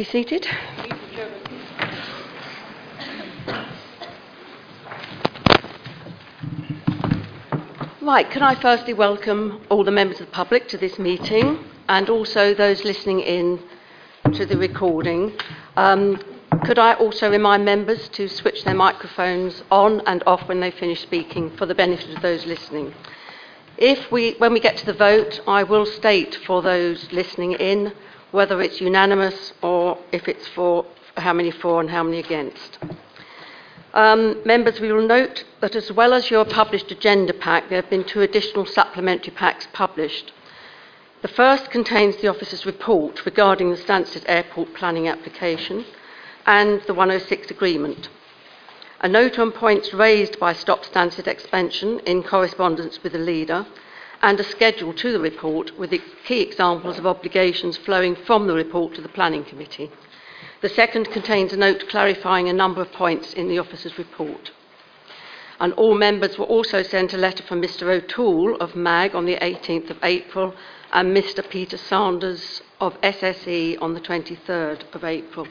Be seated. Right, can I firstly welcome all the members of the public to this meeting and also those listening in to the recording. Um, could I also remind members to switch their microphones on and off when they finish speaking for the benefit of those listening? If we, when we get to the vote, I will state for those listening in whether it's unanimous or if it's for how many for and how many against. Um, members, we will note that as well as your published agenda pack, there have been two additional supplementary packs published. The first contains the officer's report regarding the Stansted Airport planning application and the 106 agreement. A note on points raised by Stop Stansted expansion in correspondence with the leader, and a schedule to the report with key examples of obligations flowing from the report to the Planning Committee. The second contains a note clarifying a number of points in the officer's report. And all members were also sent a letter from Mr. O'Toole of MAG on the 18th of April and Mr. Peter Sanders of SSE on the 23rd of April.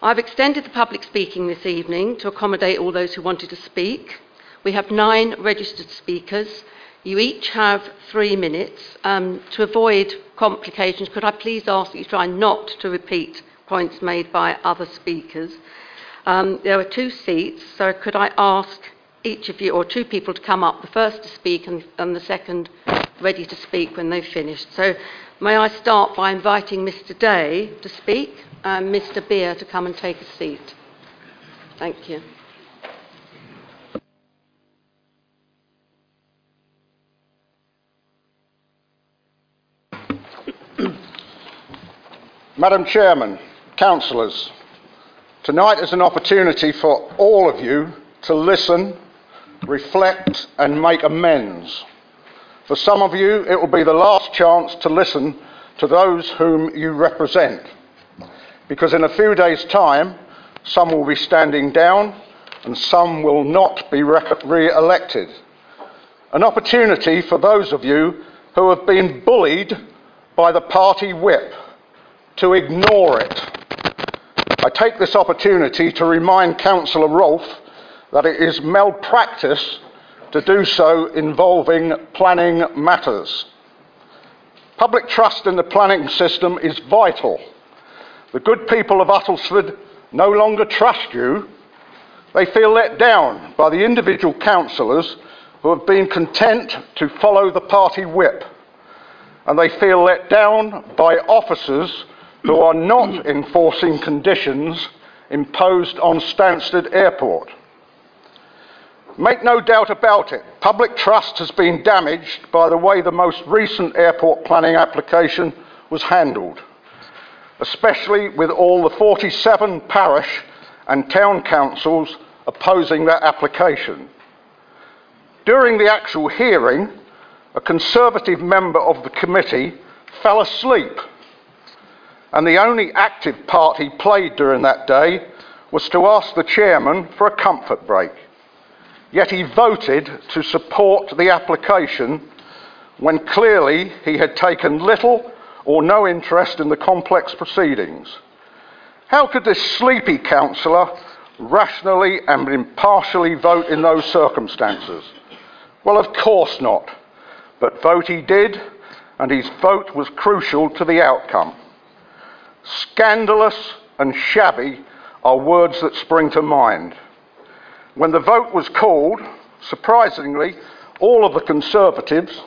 I've extended the public speaking this evening to accommodate all those who wanted to speak. We have nine registered speakers. You each have three minutes. Um, to avoid complications, could I please ask that you try not to repeat points made by other speakers? Um, there are two seats, so could I ask each of you, or two people, to come up, the first to speak and, and the second ready to speak when they've finished. So may I start by inviting Mr. Day to speak and Mr. Beer to come and take a seat? Thank you. Madam Chairman, councillors, tonight is an opportunity for all of you to listen, reflect, and make amends. For some of you, it will be the last chance to listen to those whom you represent. Because in a few days' time, some will be standing down and some will not be re elected. An opportunity for those of you who have been bullied by the party whip to ignore it I take this opportunity to remind Councillor Rolfe that it is malpractice to do so involving planning matters. Public trust in the planning system is vital. The good people of Uttlesford no longer trust you. They feel let down by the individual councillors who have been content to follow the party whip. And they feel let down by officers who are not enforcing conditions imposed on Stansted Airport. Make no doubt about it, public trust has been damaged by the way the most recent airport planning application was handled, especially with all the 47 parish and town councils opposing that application. During the actual hearing, a Conservative member of the committee fell asleep and the only active part he played during that day was to ask the chairman for a comfort break. Yet he voted to support the application when clearly he had taken little or no interest in the complex proceedings. How could this sleepy councillor rationally and impartially vote in those circumstances? Well, of course not. But vote he did, and his vote was crucial to the outcome. Scandalous and shabby are words that spring to mind. When the vote was called, surprisingly, all of the Conservatives,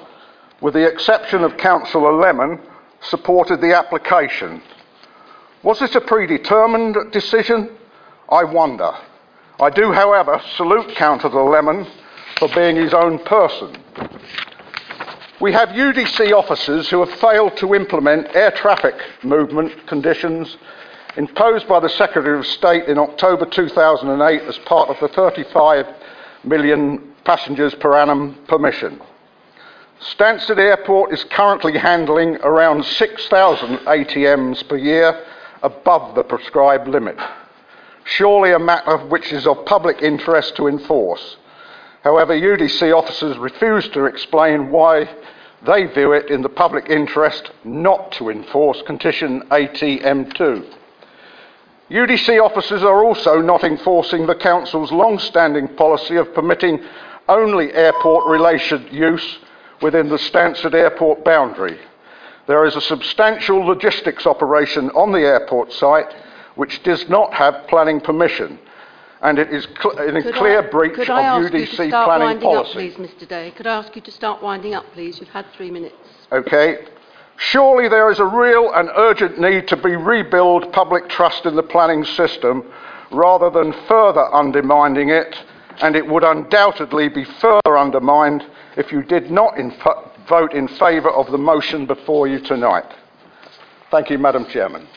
with the exception of Councillor Lemon, supported the application. Was it a predetermined decision? I wonder. I do, however, salute Councillor Lemon for being his own person. We have UDC officers who have failed to implement air traffic movement conditions imposed by the Secretary of State in October 2008 as part of the 35 million passengers per annum permission. Stansted Airport is currently handling around 6,000 ATMs per year above the prescribed limit. Surely a matter which is of public interest to enforce. However, UDC officers refuse to explain why they view it in the public interest not to enforce Condition ATM2. UDC officers are also not enforcing the Council's long standing policy of permitting only airport related use within the Stansted Airport boundary. There is a substantial logistics operation on the airport site which does not have planning permission, and it is cl- in a Could clear I- breach could of I ask you UDC to start planning winding policy. Up, please, Mr Day. Could I ask you to start winding up, please? You've had three minutes. Okay? Surely there is a real and urgent need to be rebuild public trust in the planning system rather than further undermining it, and it would undoubtedly be further undermined if you did not in fa- vote in favour of the motion before you tonight. Thank you, Madam Chairman.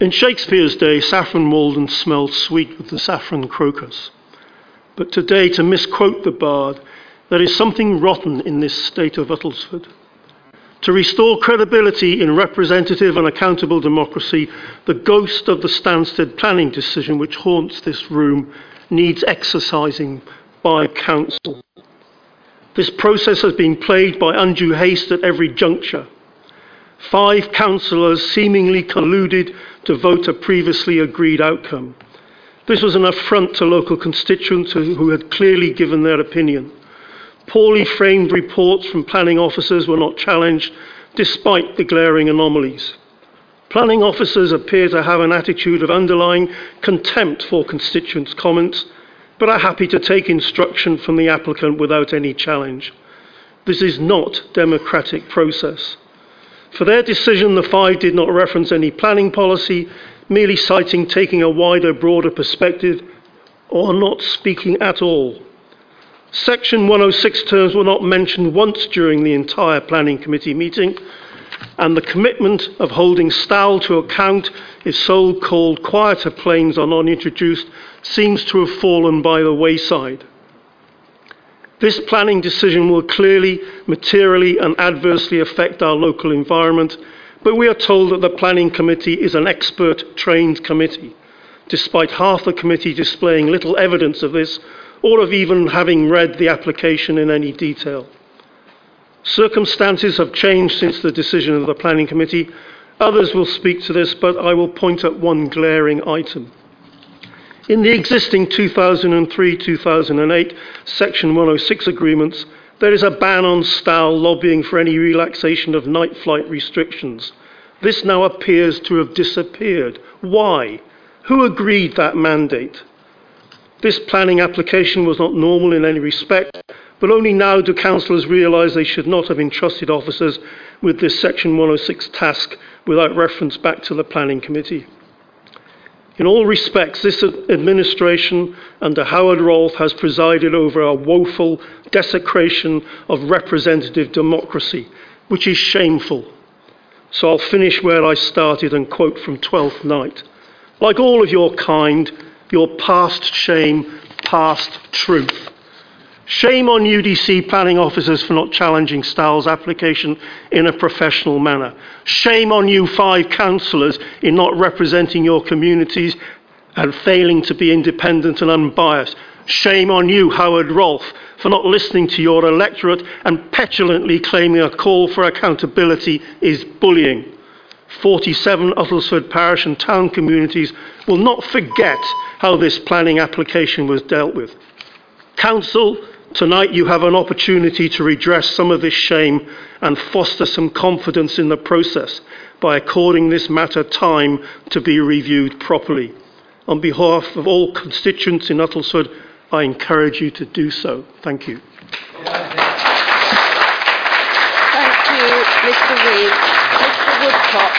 In Shakespeare's day, saffron walden smelled sweet with the saffron crocus. But today, to misquote the bard, there is something rotten in this state of Uttlesford. To restore credibility in representative and accountable democracy, the ghost of the Stansted planning decision which haunts this room needs exercising by council. This process has been plagued by undue haste at every juncture. Five councillors seemingly colluded to vote a previously agreed outcome. This was an affront to local constituents who had clearly given their opinion. Poorly framed reports from planning officers were not challenged despite the glaring anomalies. Planning officers appear to have an attitude of underlying contempt for constituents' comments, but are happy to take instruction from the applicant without any challenge. This is not democratic process. For their decision, the five did not reference any planning policy, merely citing taking a wider, broader perspective or not speaking at all. Section 106 terms were not mentioned once during the entire planning committee meeting, and the commitment of holding STAL to account if so called quieter planes are not introduced seems to have fallen by the wayside. This planning decision will clearly, materially, and adversely affect our local environment, but we are told that the Planning Committee is an expert trained committee, despite half the committee displaying little evidence of this or of even having read the application in any detail. Circumstances have changed since the decision of the Planning Committee. Others will speak to this, but I will point at one glaring item. In the existing 2003 2008 Section 106 agreements, there is a ban on STAL lobbying for any relaxation of night flight restrictions. This now appears to have disappeared. Why? Who agreed that mandate? This planning application was not normal in any respect, but only now do councillors realise they should not have entrusted officers with this Section 106 task without reference back to the Planning Committee. In all respects, this administration under Howard Rolfe has presided over a woeful desecration of representative democracy, which is shameful. So I'll finish where I started and quote from Twelfth Night. Like all of your kind, your past shame, past truth. Shame on UDC planning officers for not challenging STAL's application in a professional manner. Shame on you five councillors in not representing your communities and failing to be independent and unbiased. Shame on you, Howard Rolfe, for not listening to your electorate and petulantly claiming a call for accountability is bullying. 47 Uttlesford parish and town communities will not forget how this planning application was dealt with. Council, tonight you have an opportunity to redress some of this shame and foster some confidence in the process by according this matter time to be reviewed properly. On behalf of all constituents in Uttlesford, I encourage you to do so. Thank you. Thank you, Mr Reeve. Mr Woodcock.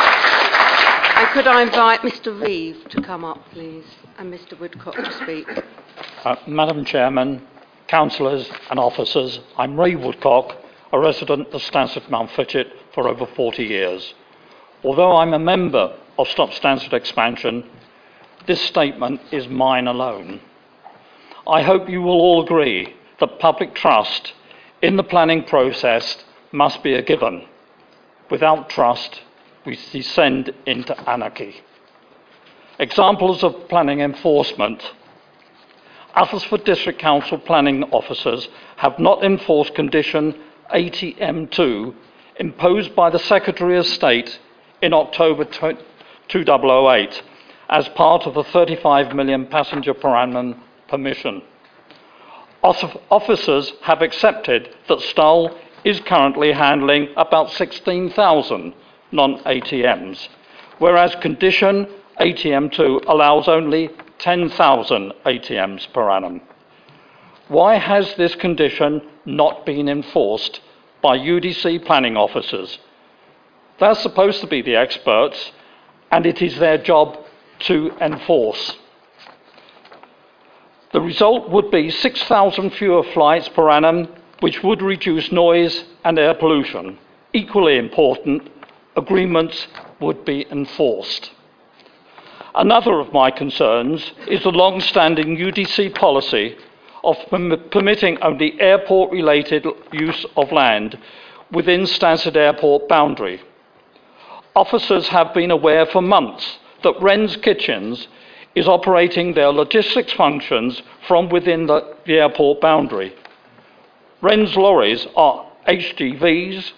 And could I invite Mr Reeve to come up, please, and Mr Woodcock to speak? Uh, Madam Chairman, councillors and officers, I'm Ray Woodcock, a resident of Stansted Mountfitchet for over 40 years. Although I'm a member of Stop Stansted expansion, this statement is mine alone. I hope you will all agree that public trust in the planning process must be a given. Without trust, we descend into anarchy. Examples of planning enforcement. Uttlesford District Council planning officers have not enforced condition ATM2 imposed by the Secretary of State in October 2008 as part of the 35 million passenger per annum permission. Officers have accepted that STAL is currently handling about 16,000 non ATMs, whereas condition ATM2 allows only 10,000 ATMs per annum. Why has this condition not been enforced by UDC planning officers? They're supposed to be the experts, and it is their job to enforce. The result would be 6,000 fewer flights per annum, which would reduce noise and air pollution. Equally important, agreements would be enforced. Another of my concerns is the long standing UDC policy of permitting only airport related use of land within Stansted Airport boundary. Officers have been aware for months that Wren's Kitchens is operating their logistics functions from within the, the airport boundary. Wren's lorries are HGVs,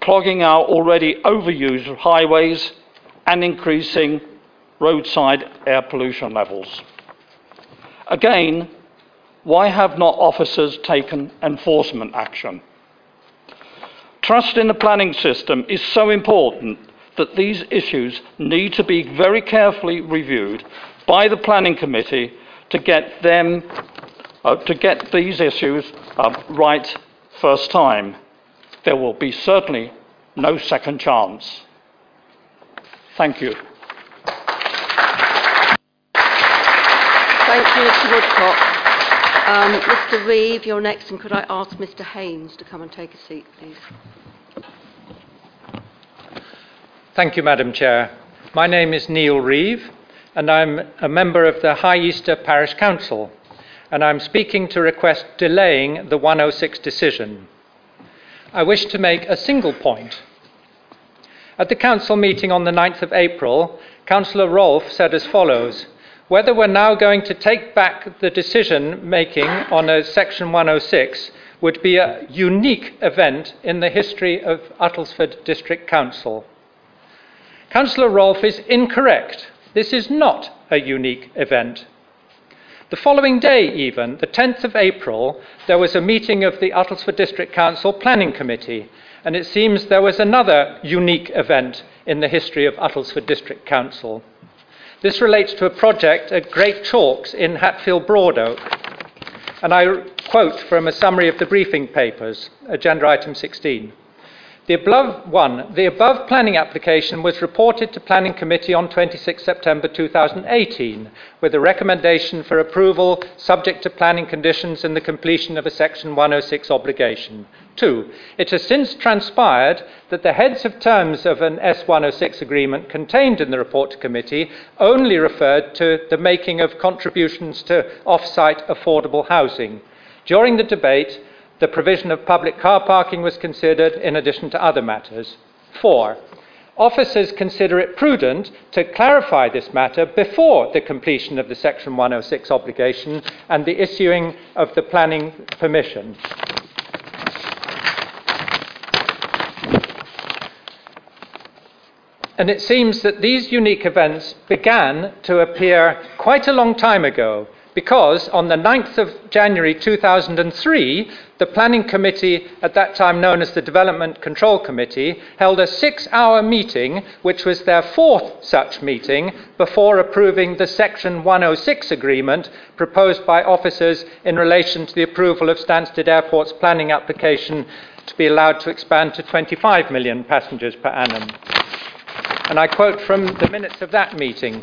clogging our already overused highways and increasing roadside air pollution levels. Again, why have not officers taken enforcement action? Trust in the planning system is so important that these issues need to be very carefully reviewed by the planning committee to get them uh, to get these issues uh, right first time. There will be certainly no second chance. Thank you. Thank you, Mr. Woodcock. Um, Mr. Reeve, you're next, and could I ask Mr. Haynes to come and take a seat, please? Thank you, Madam Chair. My name is Neil Reeve, and I'm a member of the High Easter Parish Council, and I'm speaking to request delaying the 106 decision. I wish to make a single point. At the Council meeting on the 9th of April, Councillor Rolfe said as follows Whether we're now going to take back the decision making on a Section 106 would be a unique event in the history of Uttlesford District Council. Councillor Rolfe is incorrect. This is not a unique event. The following day, even, the 10th of April, there was a meeting of the Uttlesford District Council Planning Committee, and it seems there was another unique event in the history of Uttlesford District Council. This relates to a project at Great Chalks in Hatfield Broadoak. And I quote from a summary of the briefing papers, agenda item 16. The above one, the above planning application was reported to Planning Committee on 26 September 2018 with a recommendation for approval subject to planning conditions and the completion of a Section 106 obligation. Two, it has since transpired that the heads of terms of an S106 agreement contained in the report to committee only referred to the making of contributions to off-site affordable housing. During the debate, the provision of public car parking was considered in addition to other matters. Four, officers consider it prudent to clarify this matter before the completion of the Section 106 obligation and the issuing of the planning permission. And it seems that these unique events began to appear quite a long time ago because on the 9th of January 2003, the Planning Committee, at that time known as the Development Control Committee, held a six hour meeting, which was their fourth such meeting, before approving the Section 106 agreement proposed by officers in relation to the approval of Stansted Airport's planning application to be allowed to expand to 25 million passengers per annum. And I quote from the minutes of that meeting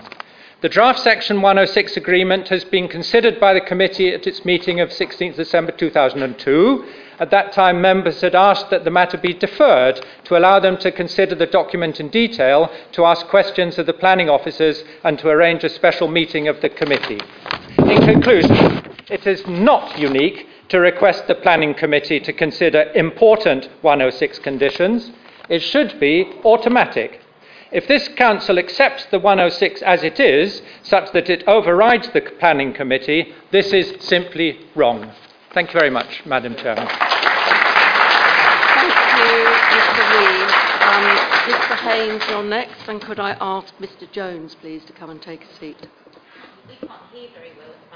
The draft Section 106 agreement has been considered by the committee at its meeting of 16 December 2002. At that time, members had asked that the matter be deferred to allow them to consider the document in detail, to ask questions of the planning officers, and to arrange a special meeting of the committee. In conclusion, it is not unique to request the planning committee to consider important 106 conditions. It should be automatic. If this council accepts the 106 as it is, such that it overrides the planning committee, this is simply wrong. Thank you very much, Madam Chairman. Thank you, Mr. Reeve. Um, Mr. Haynes, you're next, and could I ask Mr. Jones, please, to come and take a seat? We can't hear very well at the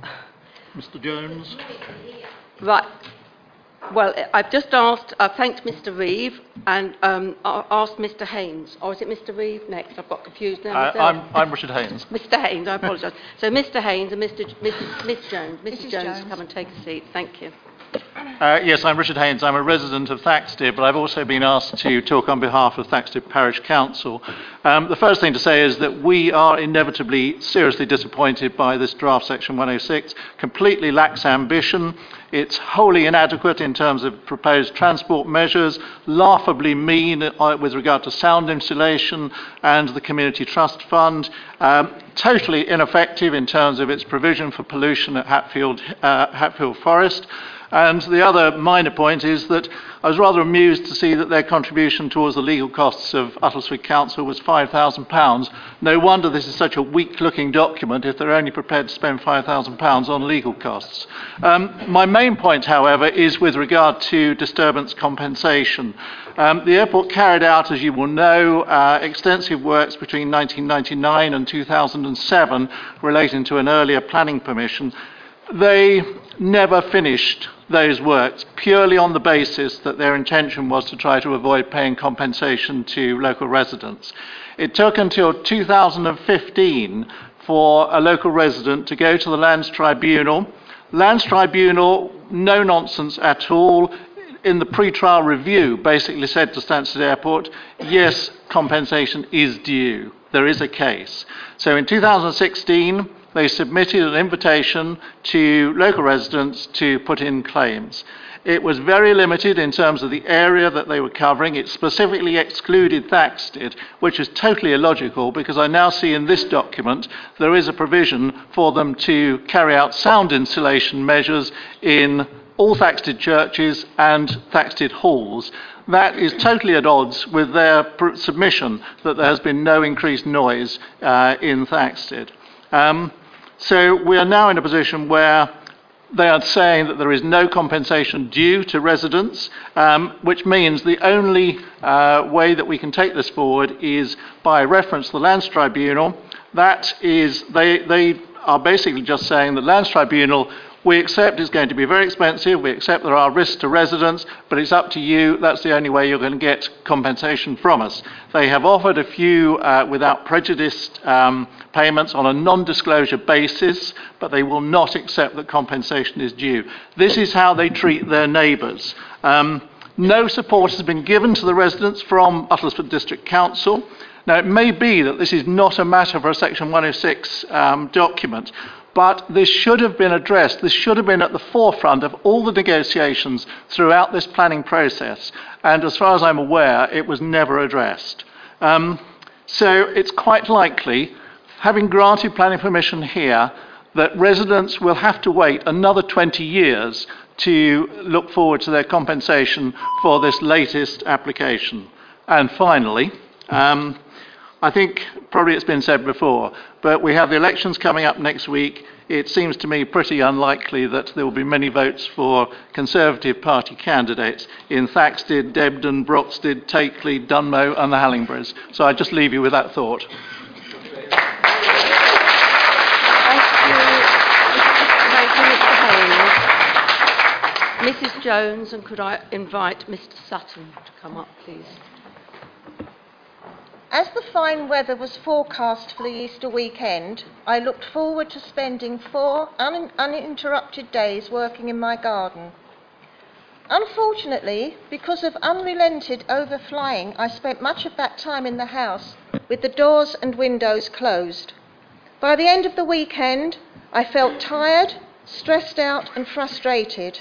back. Mr Jones. Right. Well, I've just asked, I've thanked Mr. Reeve and um, asked Mr. Haynes. Or is it Mr. Reeve next? I've got confused now. Uh. I'm, I'm Richard Haynes. Mr. Haynes, I apologise. So Mr. Haynes and Mr. J- Mrs. Miss Jones. Mrs. Mrs. Jones, Jones. come and take a seat. Thank you. Uh, yes, I'm Richard Haynes. I'm a resident of Thaxted, but I've also been asked to talk on behalf of Thaxted Parish Council. Um, the first thing to say is that we are inevitably seriously disappointed by this draft Section 106. Completely lacks ambition. It's wholly inadequate in terms of proposed transport measures, laughably mean uh, with regard to sound insulation and the Community Trust Fund, um, totally ineffective in terms of its provision for pollution at Hatfield, uh, Hatfield Forest. And the other minor point is that I was rather amused to see that their contribution towards the legal costs of Uttlesford Council was £5,000. No wonder this is such a weak looking document if they're only prepared to spend £5,000 on legal costs. Um, my main point, however, is with regard to disturbance compensation. Um, the airport carried out, as you will know, uh, extensive works between 1999 and 2007 relating to an earlier planning permission. They never finished those works purely on the basis that their intention was to try to avoid paying compensation to local residents. It took until 2015 for a local resident to go to the Lands Tribunal. Lands Tribunal, no nonsense at all, in the pre-trial review basically said to Stansted Airport, yes, compensation is due. There is a case. So in 2016, they submitted an invitation to local residents to put in claims. It was very limited in terms of the area that they were covering. It specifically excluded Thaxted, which is totally illogical because I now see in this document there is a provision for them to carry out sound insulation measures in all Thaxted churches and Thaxted halls. That is totally at odds with their pr- submission that there has been no increased noise uh, in Thaxted. Um, so we are now in a position where they are saying that there is no compensation due to residents, um, which means the only uh, way that we can take this forward is by reference to the Lands Tribunal. That is, they, they are basically just saying the Lands Tribunal we accept it's going to be very expensive. We accept there are risks to residents, but it's up to you. That's the only way you're going to get compensation from us. They have offered a few uh, without prejudice um, payments on a non disclosure basis, but they will not accept that compensation is due. This is how they treat their neighbours. Um, no support has been given to the residents from Uttlesford District Council. Now, it may be that this is not a matter for a Section 106 um, document, but this should have been addressed. This should have been at the forefront of all the negotiations throughout this planning process. And as far as I'm aware, it was never addressed. Um, so it's quite likely, having granted planning permission here, that residents will have to wait another 20 years to look forward to their compensation for this latest application. And finally, um, I think probably it's been said before, but we have the elections coming up next week. It seems to me pretty unlikely that there will be many votes for Conservative Party candidates in Thaxted, Debden, Broxted, Takeley, Dunmow, and the Hallingburys. So I just leave you with that thought. Thank you. Mr. Mrs. Jones, and could I invite Mr. Sutton to come up, please? As the fine weather was forecast for the Easter weekend, I looked forward to spending four un- uninterrupted days working in my garden. Unfortunately, because of unrelented overflying, I spent much of that time in the house with the doors and windows closed. By the end of the weekend, I felt tired, stressed out, and frustrated.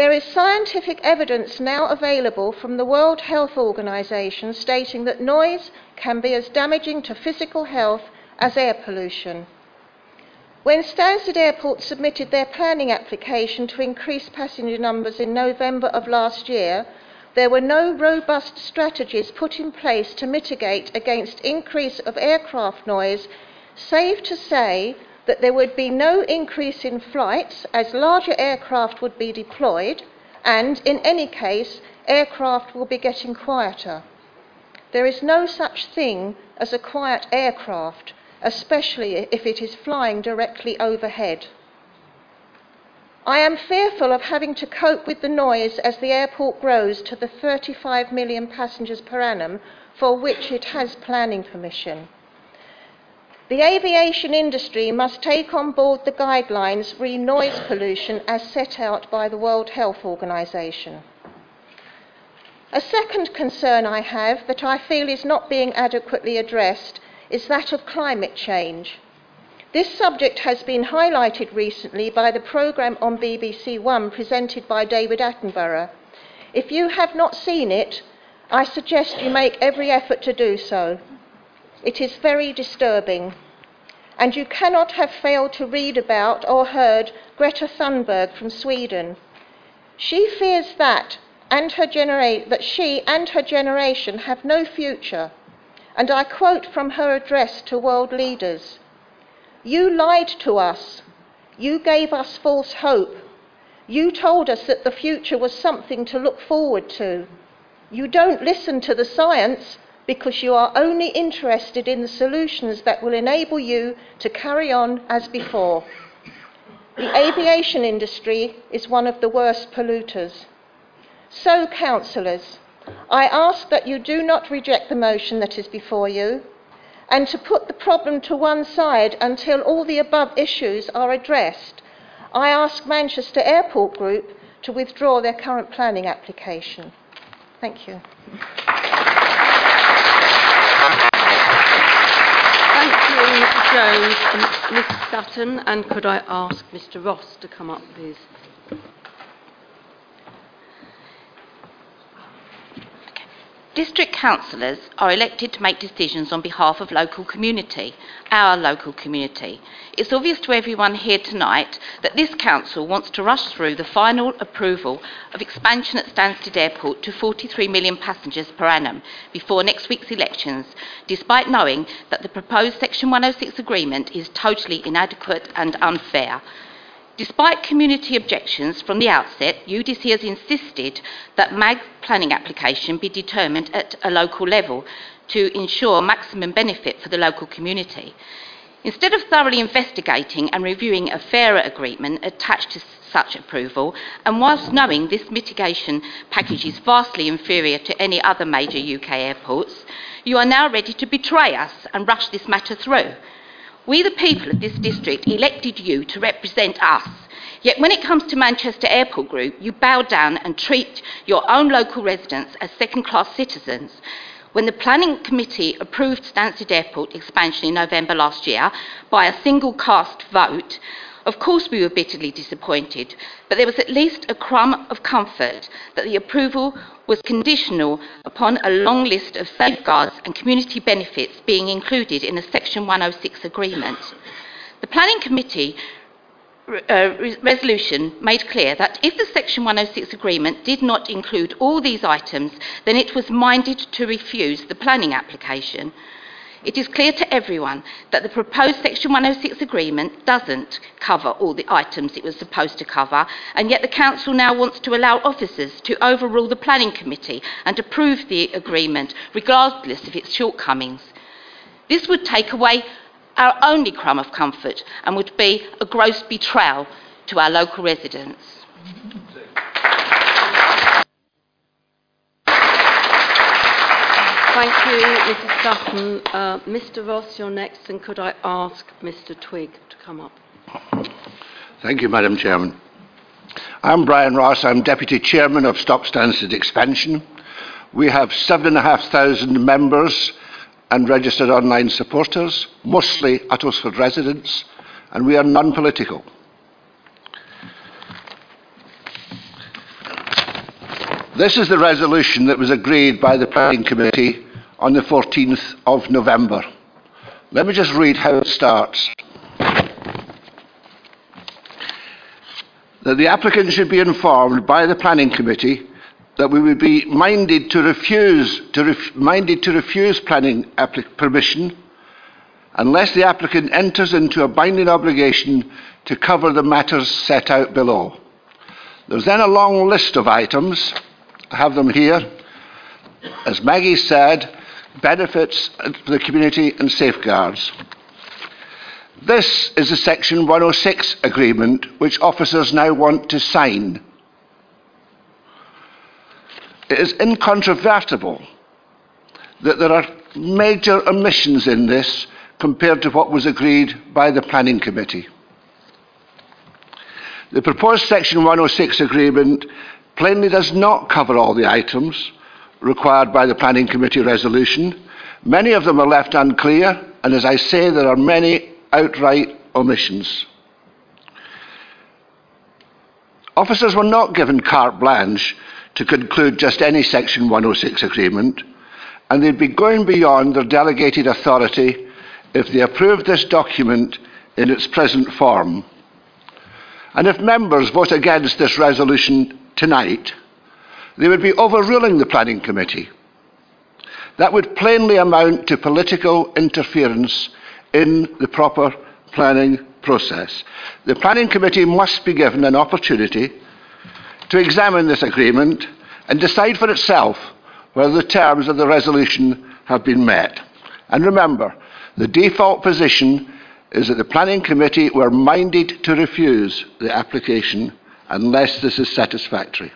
There is scientific evidence now available from the World Health Organization stating that noise can be as damaging to physical health as air pollution. When Stansted Airport submitted their planning application to increase passenger numbers in November of last year, there were no robust strategies put in place to mitigate against increase of aircraft noise, save to say that there would be no increase in flights as larger aircraft would be deployed, and in any case, aircraft will be getting quieter. There is no such thing as a quiet aircraft, especially if it is flying directly overhead. I am fearful of having to cope with the noise as the airport grows to the 35 million passengers per annum for which it has planning permission. The aviation industry must take on board the guidelines re noise pollution as set out by the World Health Organization. A second concern I have that I feel is not being adequately addressed is that of climate change. This subject has been highlighted recently by the programme on BBC One presented by David Attenborough. If you have not seen it, I suggest you make every effort to do so. It is very disturbing. And you cannot have failed to read about or heard Greta Thunberg from Sweden. She fears that, and her genera- that she and her generation have no future. And I quote from her address to world leaders You lied to us. You gave us false hope. You told us that the future was something to look forward to. You don't listen to the science because you are only interested in the solutions that will enable you to carry on as before. The aviation industry is one of the worst polluters. So, councillors, I ask that you do not reject the motion that is before you and to put the problem to one side until all the above issues are addressed. I ask Manchester Airport Group to withdraw their current planning application. Thank you. Mr Jones and Ms Sutton, and could I ask Mr Ross to come up, please? District councillors are elected to make decisions on behalf of local community, our local community. It's obvious to everyone here tonight that this council wants to rush through the final approval of expansion at Stansted Airport to 43 million passengers per annum before next week's elections, despite knowing that the proposed Section 106 agreement is totally inadequate and unfair. Despite community objections from the outset, UDC has insisted that MAG's planning application be determined at a local level to ensure maximum benefit for the local community. Instead of thoroughly investigating and reviewing a fairer agreement attached to such approval, and whilst knowing this mitigation package is vastly inferior to any other major UK airports, you are now ready to betray us and rush this matter through. We, the people of this district, elected you to represent us. Yet when it comes to Manchester Airport Group, you bow down and treat your own local residents as second class citizens. When the Planning Committee approved Stansted Airport expansion in November last year by a single cast vote, of course, we were bitterly disappointed, but there was at least a crumb of comfort that the approval was conditional upon a long list of safeguards and community benefits being included in a Section 106 agreement. The Planning Committee uh, resolution made clear that if the Section 106 agreement did not include all these items, then it was minded to refuse the planning application. It is clear to everyone that the proposed Section 106 agreement doesn't cover all the items it was supposed to cover, and yet the Council now wants to allow officers to overrule the Planning Committee and approve the agreement, regardless of its shortcomings. This would take away our only crumb of comfort and would be a gross betrayal to our local residents. Thank you, Mrs Sutton. Uh, Mr Ross, you're next, and could I ask Mr Twigg to come up? Thank you, Madam Chairman. I'm Brian Ross. I'm Deputy Chairman of Stop Stansted Expansion. We have 7,500 members and registered online supporters, mostly Uttlesford residents, and we are non-political. This is the resolution that was agreed by the Planning Committee on the 14th of November. Let me just read how it starts. That the applicant should be informed by the Planning Committee that we would be minded to refuse, to ref, minded to refuse planning applic- permission unless the applicant enters into a binding obligation to cover the matters set out below. There's then a long list of items. Have them here. As Maggie said, benefits for the community and safeguards. This is the Section 106 agreement which officers now want to sign. It is incontrovertible that there are major omissions in this compared to what was agreed by the Planning Committee. The proposed Section 106 agreement plainly does not cover all the items required by the Planning Committee resolution. Many of them are left unclear, and as I say, there are many outright omissions. Officers were not given carte blanche to conclude just any Section 106 agreement, and they'd be going beyond their delegated authority if they approved this document in its present form. And if members vote against this resolution tonight, they would be overruling the Planning Committee. That would plainly amount to political interference in the proper planning process. The Planning Committee must be given an opportunity to examine this agreement and decide for itself whether the terms of the resolution have been met. And remember, the default position is that the Planning Committee were minded to refuse the application unless this is satisfactory.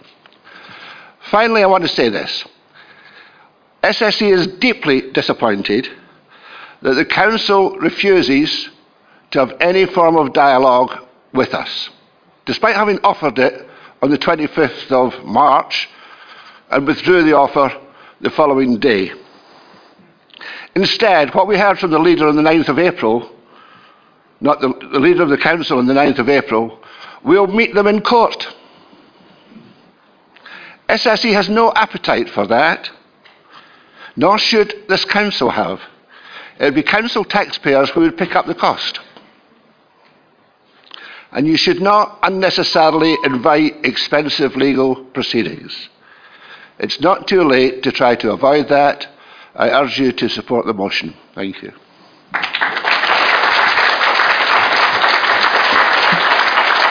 Finally, I want to say this. SSE is deeply disappointed that the Council refuses to have any form of dialogue with us, despite having offered it on the 25th of March and withdrew the offer the following day. Instead, what we heard from the leader on the 9th of April, not the, the leader of the Council on the 9th of April, we'll meet them in court. SSE has no appetite for that, nor should this Council have. It would be Council taxpayers who would pick up the cost. And you should not unnecessarily invite expensive legal proceedings. It's not too late to try to avoid that. I urge you to support the motion. Thank you.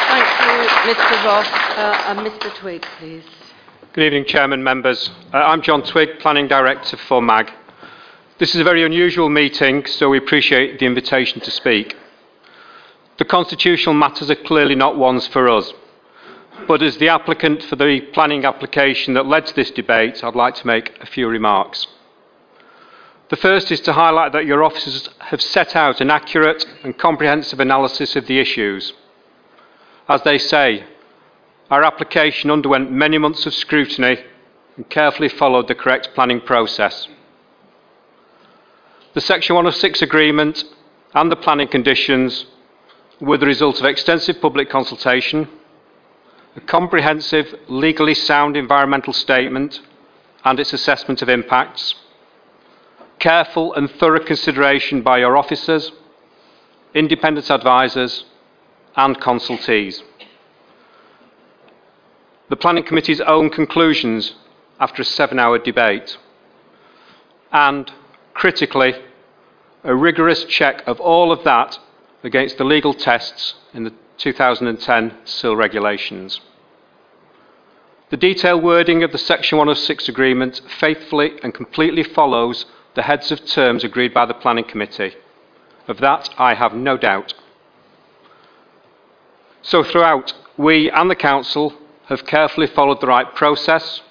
Thank you, Mr Ross. Uh, and Mr Twigg, please. Good evening, Chairman, members. Uh, I'm John Twigg, Planning Director for MAG. This is a very unusual meeting, so we appreciate the invitation to speak. The constitutional matters are clearly not ones for us, but as the applicant for the planning application that led to this debate, I'd like to make a few remarks. The first is to highlight that your officers have set out an accurate and comprehensive analysis of the issues. As they say, our application underwent many months of scrutiny and carefully followed the correct planning process. The Section 106 agreement and the planning conditions were the result of extensive public consultation, a comprehensive, legally sound environmental statement and its assessment of impacts, careful and thorough consideration by your officers, independent advisors, and consultees. The Planning Committee's own conclusions after a seven hour debate, and, critically, a rigorous check of all of that against the legal tests in the 2010 CIL regulations. The detailed wording of the Section 106 agreement faithfully and completely follows the heads of terms agreed by the Planning Committee. Of that, I have no doubt. So, throughout, we and the Council have carefully followed the right process,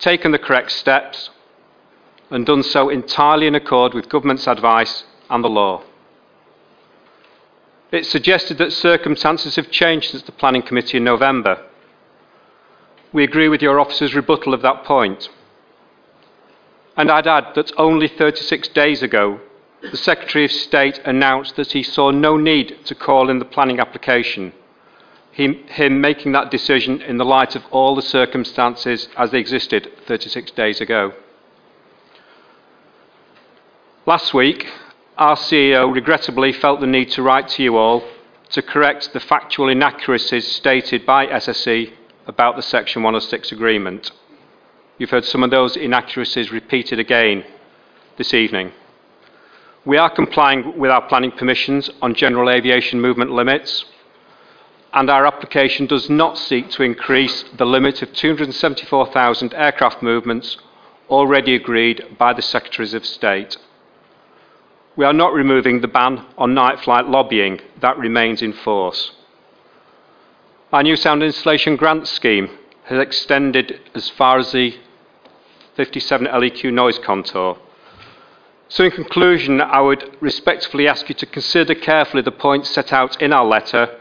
taken the correct steps, and done so entirely in accord with government's advice and the law. It's suggested that circumstances have changed since the Planning Committee in November. We agree with your officer's rebuttal of that point. And I'd add that only 36 days ago, the Secretary of State announced that he saw no need to call in the planning application, him, him making that decision in the light of all the circumstances as they existed 36 days ago. Last week, our CEO regrettably felt the need to write to you all to correct the factual inaccuracies stated by SSE about the Section 106 agreement. You've heard some of those inaccuracies repeated again this evening. We are complying with our planning permissions on general aviation movement limits, and our application does not seek to increase the limit of 274,000 aircraft movements already agreed by the Secretaries of State. We are not removing the ban on night flight lobbying, that remains in force. Our new sound insulation grant scheme has extended as far as the 57 LEQ noise contour. So, in conclusion, I would respectfully ask you to consider carefully the points set out in our letter,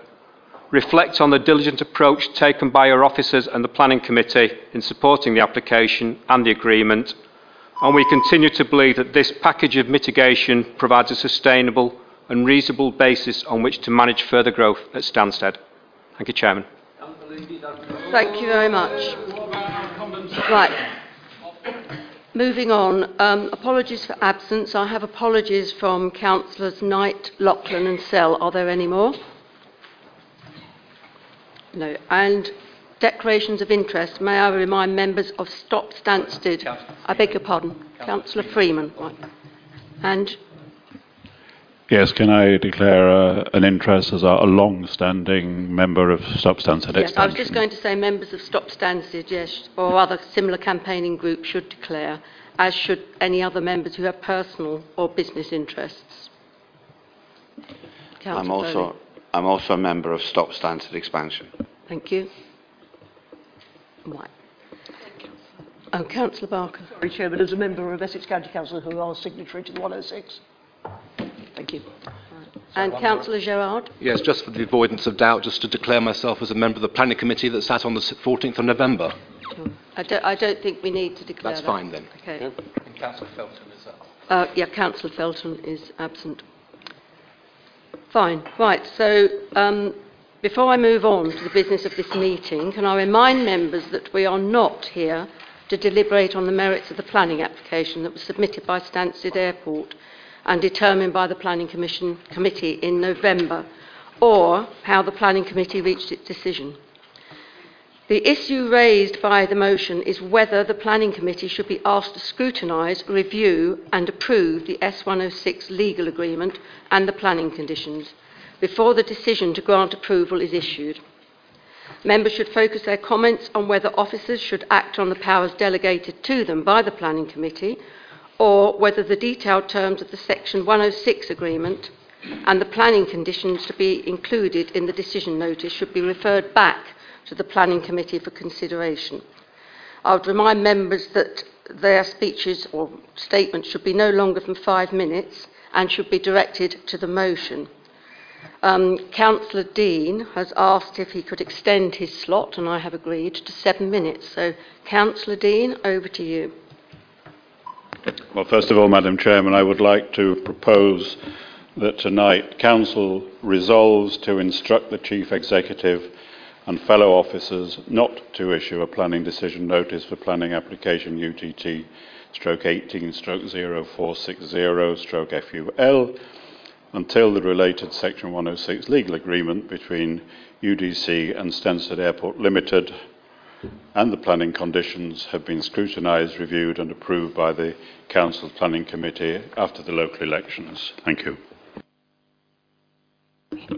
reflect on the diligent approach taken by your officers and the Planning Committee in supporting the application and the agreement, and we continue to believe that this package of mitigation provides a sustainable and reasonable basis on which to manage further growth at Stansted. Thank you, Chairman. Thank you very much. Right. Moving on, um, apologies for absence. I have apologies from Councillors Knight, Lachlan and Sell. Are there any more? No. And declarations of interest. May I remind members of Stop Stansted? I beg your pardon. Councillor Freeman. Right. And Yes, can I declare uh, an interest as a, a long-standing member of Stop Stansted yes, I was just going to say members of Stop Stansted, yes, or other similar campaigning groups should declare, as should any other members who have personal or business interests. Councillor I'm also, Foley. I'm also a member of Stop Stansted Expansion. Thank you. Right. Oh, Councillor Barker. Sorry, Chairman, as a member of Essex County Council who are signatory to the 106. Thank you. And Councillor Gerard. Yes, just for the avoidance of doubt, just to declare myself as a member of the planning committee that sat on the 14th of November. I don't, I don't think we need to declare That's that. fine then. Okay. And Councillor Felton is up. Uh, yeah, Councillor Felton is absent. Fine. Right. So um, before I move on to the business of this meeting, can I remind members that we are not here to deliberate on the merits of the planning application that was submitted by Stansted Airport and determined by the Planning Commission Committee in November, or how the Planning Committee reached its decision. The issue raised by the motion is whether the Planning Committee should be asked to scrutinise, review, and approve the S106 legal agreement and the planning conditions before the decision to grant approval is issued. Members should focus their comments on whether officers should act on the powers delegated to them by the Planning Committee or whether the detailed terms of the Section 106 agreement and the planning conditions to be included in the decision notice should be referred back to the Planning Committee for consideration. I would remind members that their speeches or statements should be no longer than five minutes and should be directed to the motion. Um, Councillor Dean has asked if he could extend his slot, and I have agreed to seven minutes. So, Councillor Dean, over to you. Well, first of all, Madam Chairman, I would like to propose that tonight Council resolves to instruct the Chief Executive and fellow officers not to issue a planning decision notice for planning application UTT stroke 18 stroke 0460 stroke FUL until the related Section 106 legal agreement between UDC and Stansted Airport Limited and the planning conditions have been scrutinised, reviewed and approved by the Council Planning Committee after the local elections. Thank you.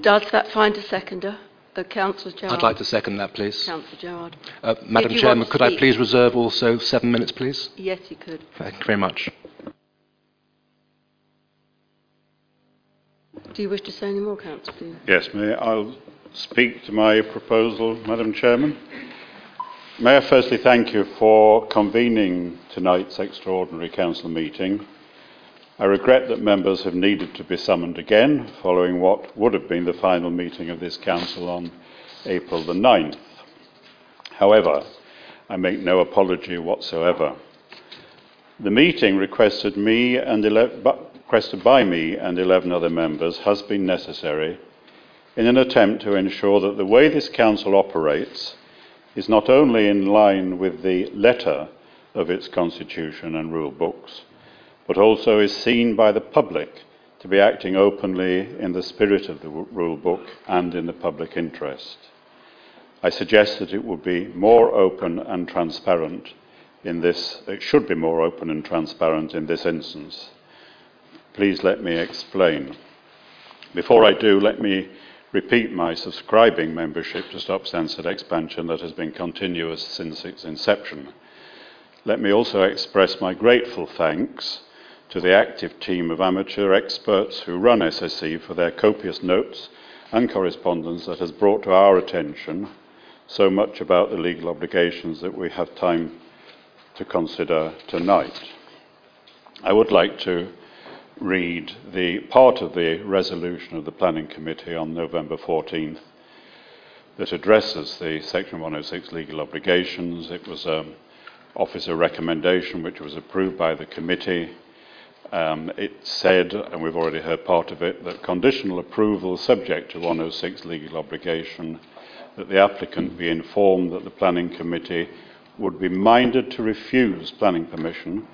Does that find a seconder? Uh, Councillor Gerard. I'd like to second that, please. Councillor Gerard. Uh, Madam Chairman, want to could I please reserve also seven minutes, please? Yes, you could. Thank you very much. Do you wish to say any more, Councillor Yes, may I'll speak to my proposal, Madam Chairman. May I firstly thank you for convening tonight's extraordinary council meeting. I regret that members have needed to be summoned again following what would have been the final meeting of this council on April the 9th. However, I make no apology whatsoever. The meeting requested, me and ele- requested by me and 11 other members has been necessary in an attempt to ensure that the way this Council operates is not only in line with the letter of its constitution and rule books, but also is seen by the public to be acting openly in the spirit of the rule book and in the public interest. I suggest that it would be more open and transparent in this, it should be more open and transparent in this instance. Please let me explain. Before I do, let me repeat my subscribing membership to Stop Stansted Expansion that has been continuous since its inception. Let me also express my grateful thanks to the active team of amateur experts who run SSE for their copious notes and correspondence that has brought to our attention so much about the legal obligations that we have time to consider tonight. I would like to read the part of the resolution of the Planning Committee on November 14th that addresses the Section 106 legal obligations. It was an officer recommendation which was approved by the committee. Um, it said, and we've already heard part of it, that conditional approval subject to 106 legal obligation, that the applicant be informed that the Planning Committee would be minded to refuse planning permission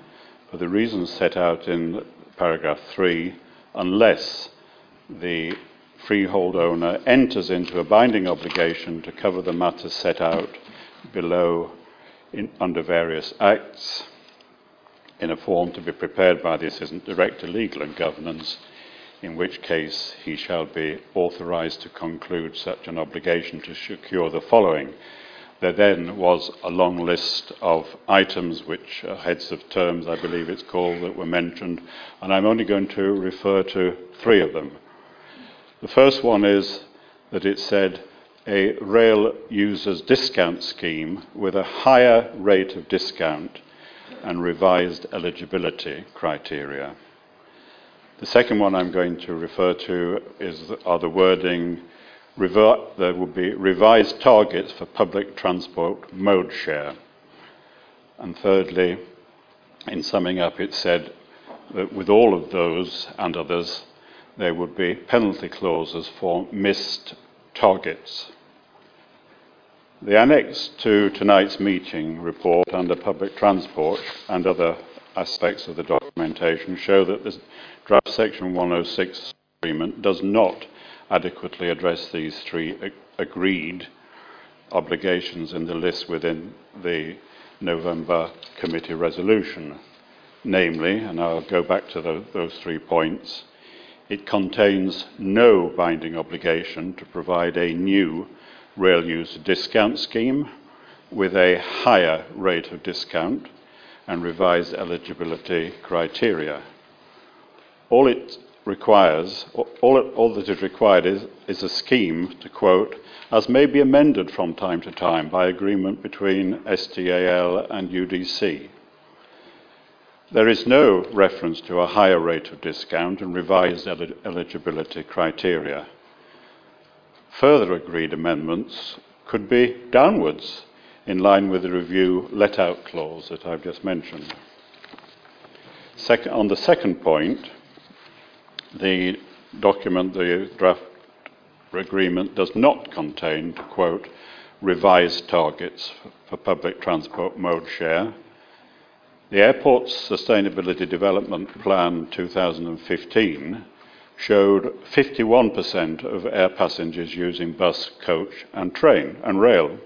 for the reasons set out in paragraph 3 unless the freehold owner enters into a binding obligation to cover the matters set out below in, under various acts in a form to be prepared by the Assistant Director Legal and Governance, in which case he shall be authorised to conclude such an obligation to secure the following there then was a long list of items, which are heads of terms, I believe it's called, that were mentioned, and I'm only going to refer to three of them. The first one is that it said a rail users discount scheme with a higher rate of discount and revised eligibility criteria. The second one I'm going to refer to is are the wording There will be revised targets for public transport mode share. And thirdly, in summing up, it said that with all of those and others, there would be penalty clauses for missed targets. The annex to tonight's meeting report under public transport and other aspects of the documentation show that the draft section 106 agreement does not adequately address these three agreed obligations in the list within the November committee resolution. Namely, and I'll go back to the, those three points, it contains no binding obligation to provide a new rail use discount scheme with a higher rate of discount and revised eligibility criteria. All it requires, all, all that is required is, is a scheme, to quote, as may be amended from time to time by agreement between STAL and UDC. There is no reference to a higher rate of discount and revised el- eligibility criteria. Further agreed amendments could be downwards, in line with the review let out clause that I've just mentioned. Second, on the second point, the document, the draft agreement, does not contain, to quote, revised targets for public transport mode share. The airport's Sustainability Development Plan 2015 showed 51% of air passengers using bus, coach, and train and rail.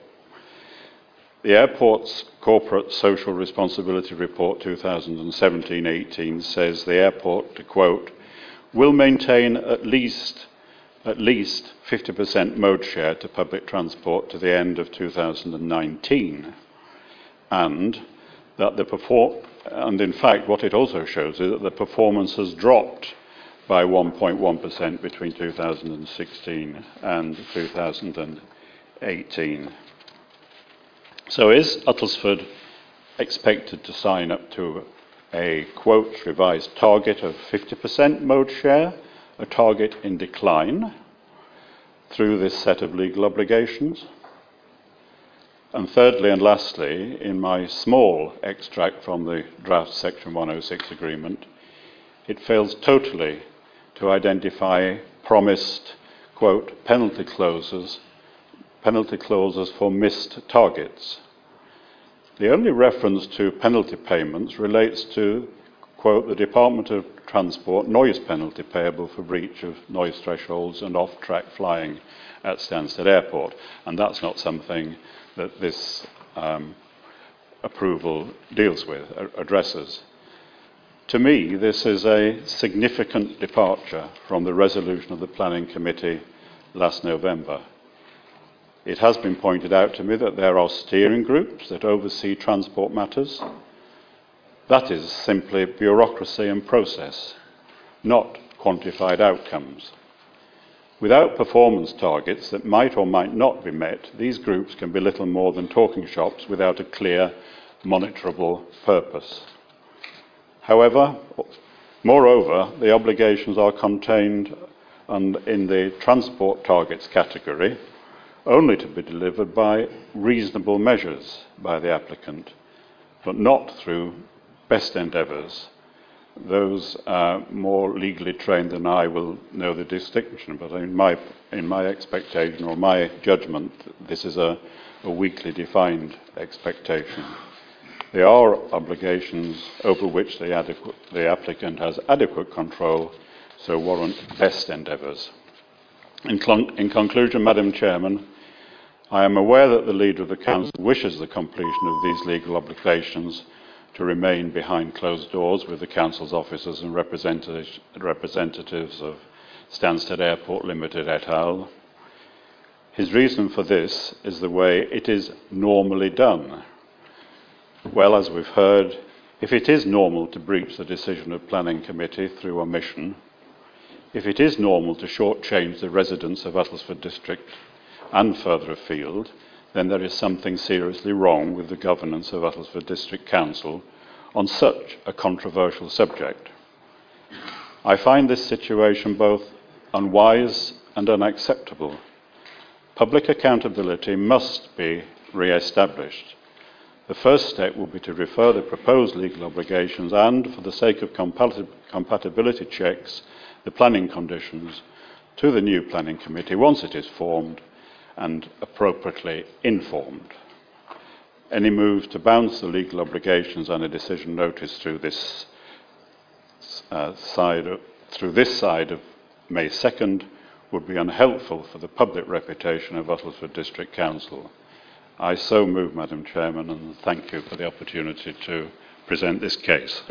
The airport's Corporate Social Responsibility Report 2017 18 says the airport, to quote, will maintain at least at least 50% mode share to public transport to the end of 2019 and that the perform and in fact what it also shows is that the performance has dropped by 1.1% between 2016 and 2018 so is Uttlesford expected to sign up to a quote revised target of 50% mode share, a target in decline through this set of legal obligations. And thirdly and lastly, in my small extract from the draft Section 106 agreement, it fails totally to identify promised, quote, penalty clauses, penalty clauses for missed targets. The only reference to penalty payments relates to, quote, the Department of Transport noise penalty payable for breach of noise thresholds and off track flying at Stansted Airport. And that's not something that this um, approval deals with, addresses. To me, this is a significant departure from the resolution of the Planning Committee last November. It has been pointed out to me that there are steering groups that oversee transport matters. That is simply bureaucracy and process, not quantified outcomes. Without performance targets that might or might not be met, these groups can be little more than talking shops without a clear, monitorable purpose. However, moreover, the obligations are contained in the transport targets category only to be delivered by reasonable measures by the applicant, but not through best endeavours those uh, more legally trained than I will know the distinction, but in my, in my expectation or my judgment, this is a, a weakly defined expectation. They are obligations over which the, the applicant has adequate control, so warrant best endeavours. In, in conclusion, Madam Chairman, I am aware that the Leader of the Council wishes the completion of these legal obligations to remain behind closed doors with the Council's officers and representatives, of Stansted Airport Limited et al. His reason for this is the way it is normally done. Well, as we've heard, if it is normal to breach the decision of Planning Committee through omission, if it is normal to shortchange the residents of Uttlesford District and further afield, then there is something seriously wrong with the governance of Uttlesford District Council on such a controversial subject. I find this situation both unwise and unacceptable. Public accountability must be re established. The first step will be to refer the proposed legal obligations and, for the sake of compatibility checks, the planning conditions to the new planning committee once it is formed and appropriately informed. Any move to bounce the legal obligations on a decision notice through this uh, side of, through this side of May 2nd would be unhelpful for the public reputation of Uttlesford District Council. I so move, Madam Chairman, and thank you for the opportunity to present this case.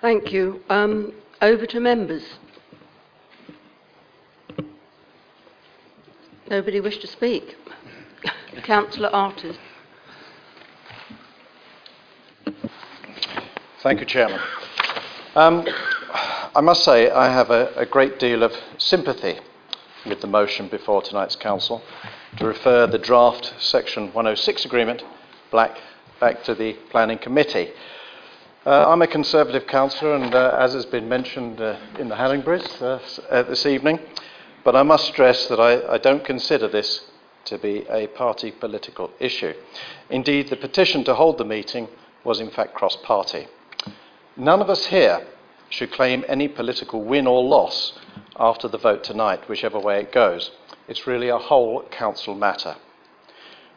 Thank you. Um, over to members. Nobody wish to speak? Councillor Artus. Thank you, Chairman. Um, I must say I have a, a, great deal of sympathy with the motion before tonight's Council to refer the draft Section 106 agreement back, back to the Planning Committee. Uh, I'm a Conservative councillor, and uh, as has been mentioned uh, in the Hallingburys uh, this evening, but I must stress that I, I don't consider this to be a party political issue. Indeed, the petition to hold the meeting was in fact cross party. None of us here should claim any political win or loss after the vote tonight, whichever way it goes. It's really a whole council matter.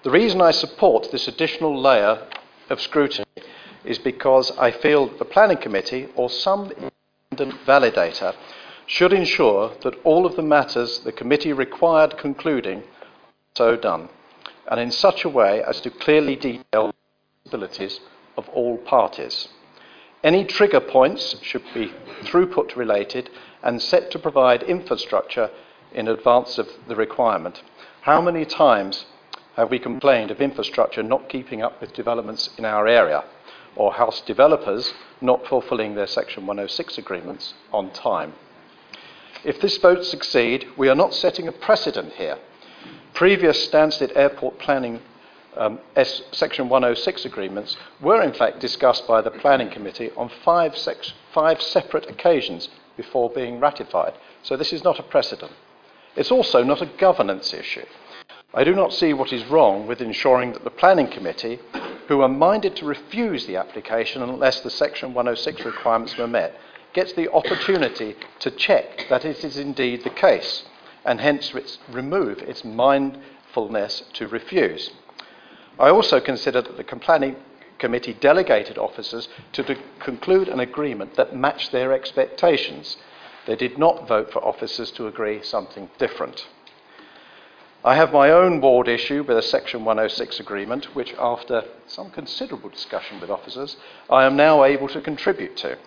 The reason I support this additional layer of scrutiny is because I feel the Planning Committee or some independent validator should ensure that all of the matters the committee required concluding are so done, and in such a way as to clearly detail the responsibilities of all parties. Any trigger points should be throughput related and set to provide infrastructure in advance of the requirement. How many times have we complained of infrastructure not keeping up with developments in our area, or house developers not fulfilling their Section 106 agreements on time? If this vote succeed, we are not setting a precedent here. Previous Stansted Airport planning um, S, Section 106 agreements were in fact discussed by the Planning Committee on five, five separate occasions before being ratified. So this is not a precedent. It's also not a governance issue. I do not see what is wrong with ensuring that the Planning Committee, who are minded to refuse the application unless the Section 106 requirements were met, gets the opportunity to check that it is indeed the case and hence remove its mindfulness to refuse. I also consider that the Planning Committee delegated officers to de- conclude an agreement that matched their expectations. They did not vote for officers to agree something different. I have my own ward issue with a Section 106 agreement, which, after some considerable discussion with officers, I am now able to contribute to.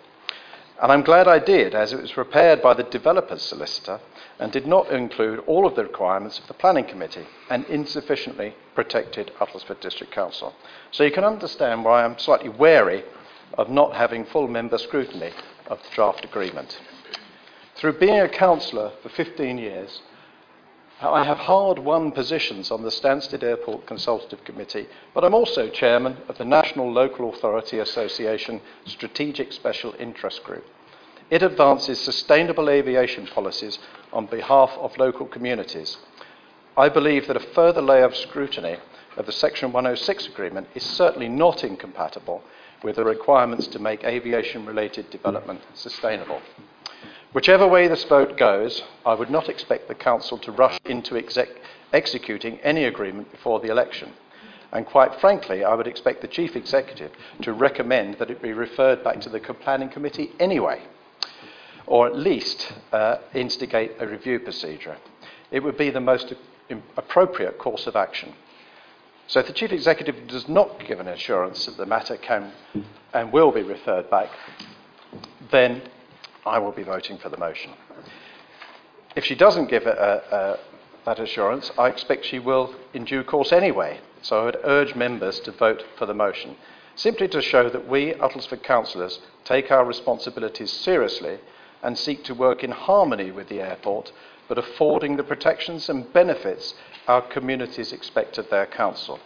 And I'm glad I did, as it was prepared by the developer's solicitor and did not include all of the requirements of the Planning Committee and insufficiently protected Uttlesford District Council. So you can understand why I'm slightly wary of not having full member scrutiny of the draft agreement. Through being a councillor for 15 years, I have hard won positions on the Stansted Airport Consultative Committee, but I'm also chairman of the National Local Authority Association Strategic Special Interest Group. It advances sustainable aviation policies on behalf of local communities. I believe that a further layer of scrutiny of the Section 106 agreement is certainly not incompatible with the requirements to make aviation related development sustainable. Whichever way this vote goes, I would not expect the Council to rush into exec- executing any agreement before the election. And quite frankly, I would expect the Chief Executive to recommend that it be referred back to the Planning Committee anyway, or at least uh, instigate a review procedure. It would be the most appropriate course of action. So if the Chief Executive does not give an assurance that the matter can and will be referred back, then I will be voting for the motion. If she doesn't give a, a, uh, uh, that assurance, I expect she will in due course anyway. So I would urge members to vote for the motion, simply to show that we, Uttlesford councillors, take our responsibilities seriously and seek to work in harmony with the airport, but affording the protections and benefits our communities expect of their council.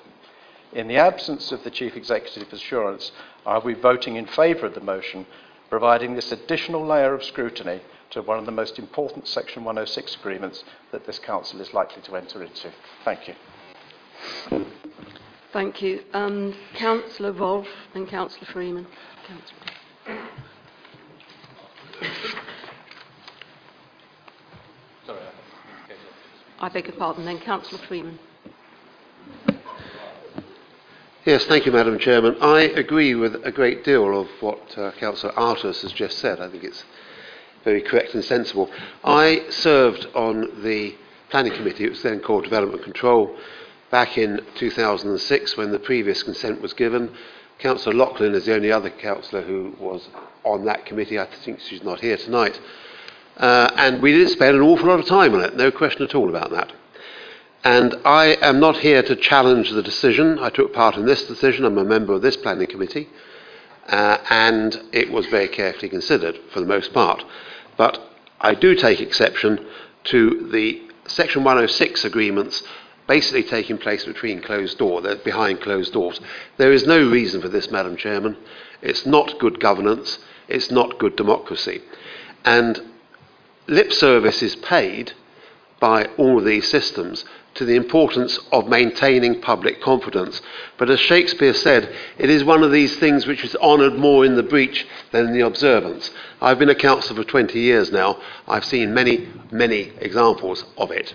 In the absence of the Chief Executive assurance, I will be voting in favour of the motion providing this additional layer of scrutiny to one of the most important Section 106 agreements that this Council is likely to enter into. Thank you. Thank you. Um, Councillor Wolff and Councillor Freeman. Councillor. Sorry, I beg your pardon, then Councillor Freeman. Yes, thank you, Madam Chairman. I agree with a great deal of what uh, Councillor Artus has just said. I think it's very correct and sensible. I served on the Planning Committee, it was then called Development Control, back in 2006 when the previous consent was given. Councillor Loughlin is the only other councillor who was on that committee. I think she's not here tonight. Uh, and we did spend an awful lot of time on it, no question at all about that. And I am not here to challenge the decision. I took part in this decision. I'm a member of this planning committee. Uh, and it was very carefully considered for the most part. But I do take exception to the Section 106 agreements basically taking place between closed doors, behind closed doors. There is no reason for this, Madam Chairman. It's not good governance. It's not good democracy. And lip service is paid by all these systems to the importance of maintaining public confidence. But as Shakespeare said, it is one of these things which is honoured more in the breach than in the observance. I've been a councillor for 20 years now. I've seen many, many examples of it.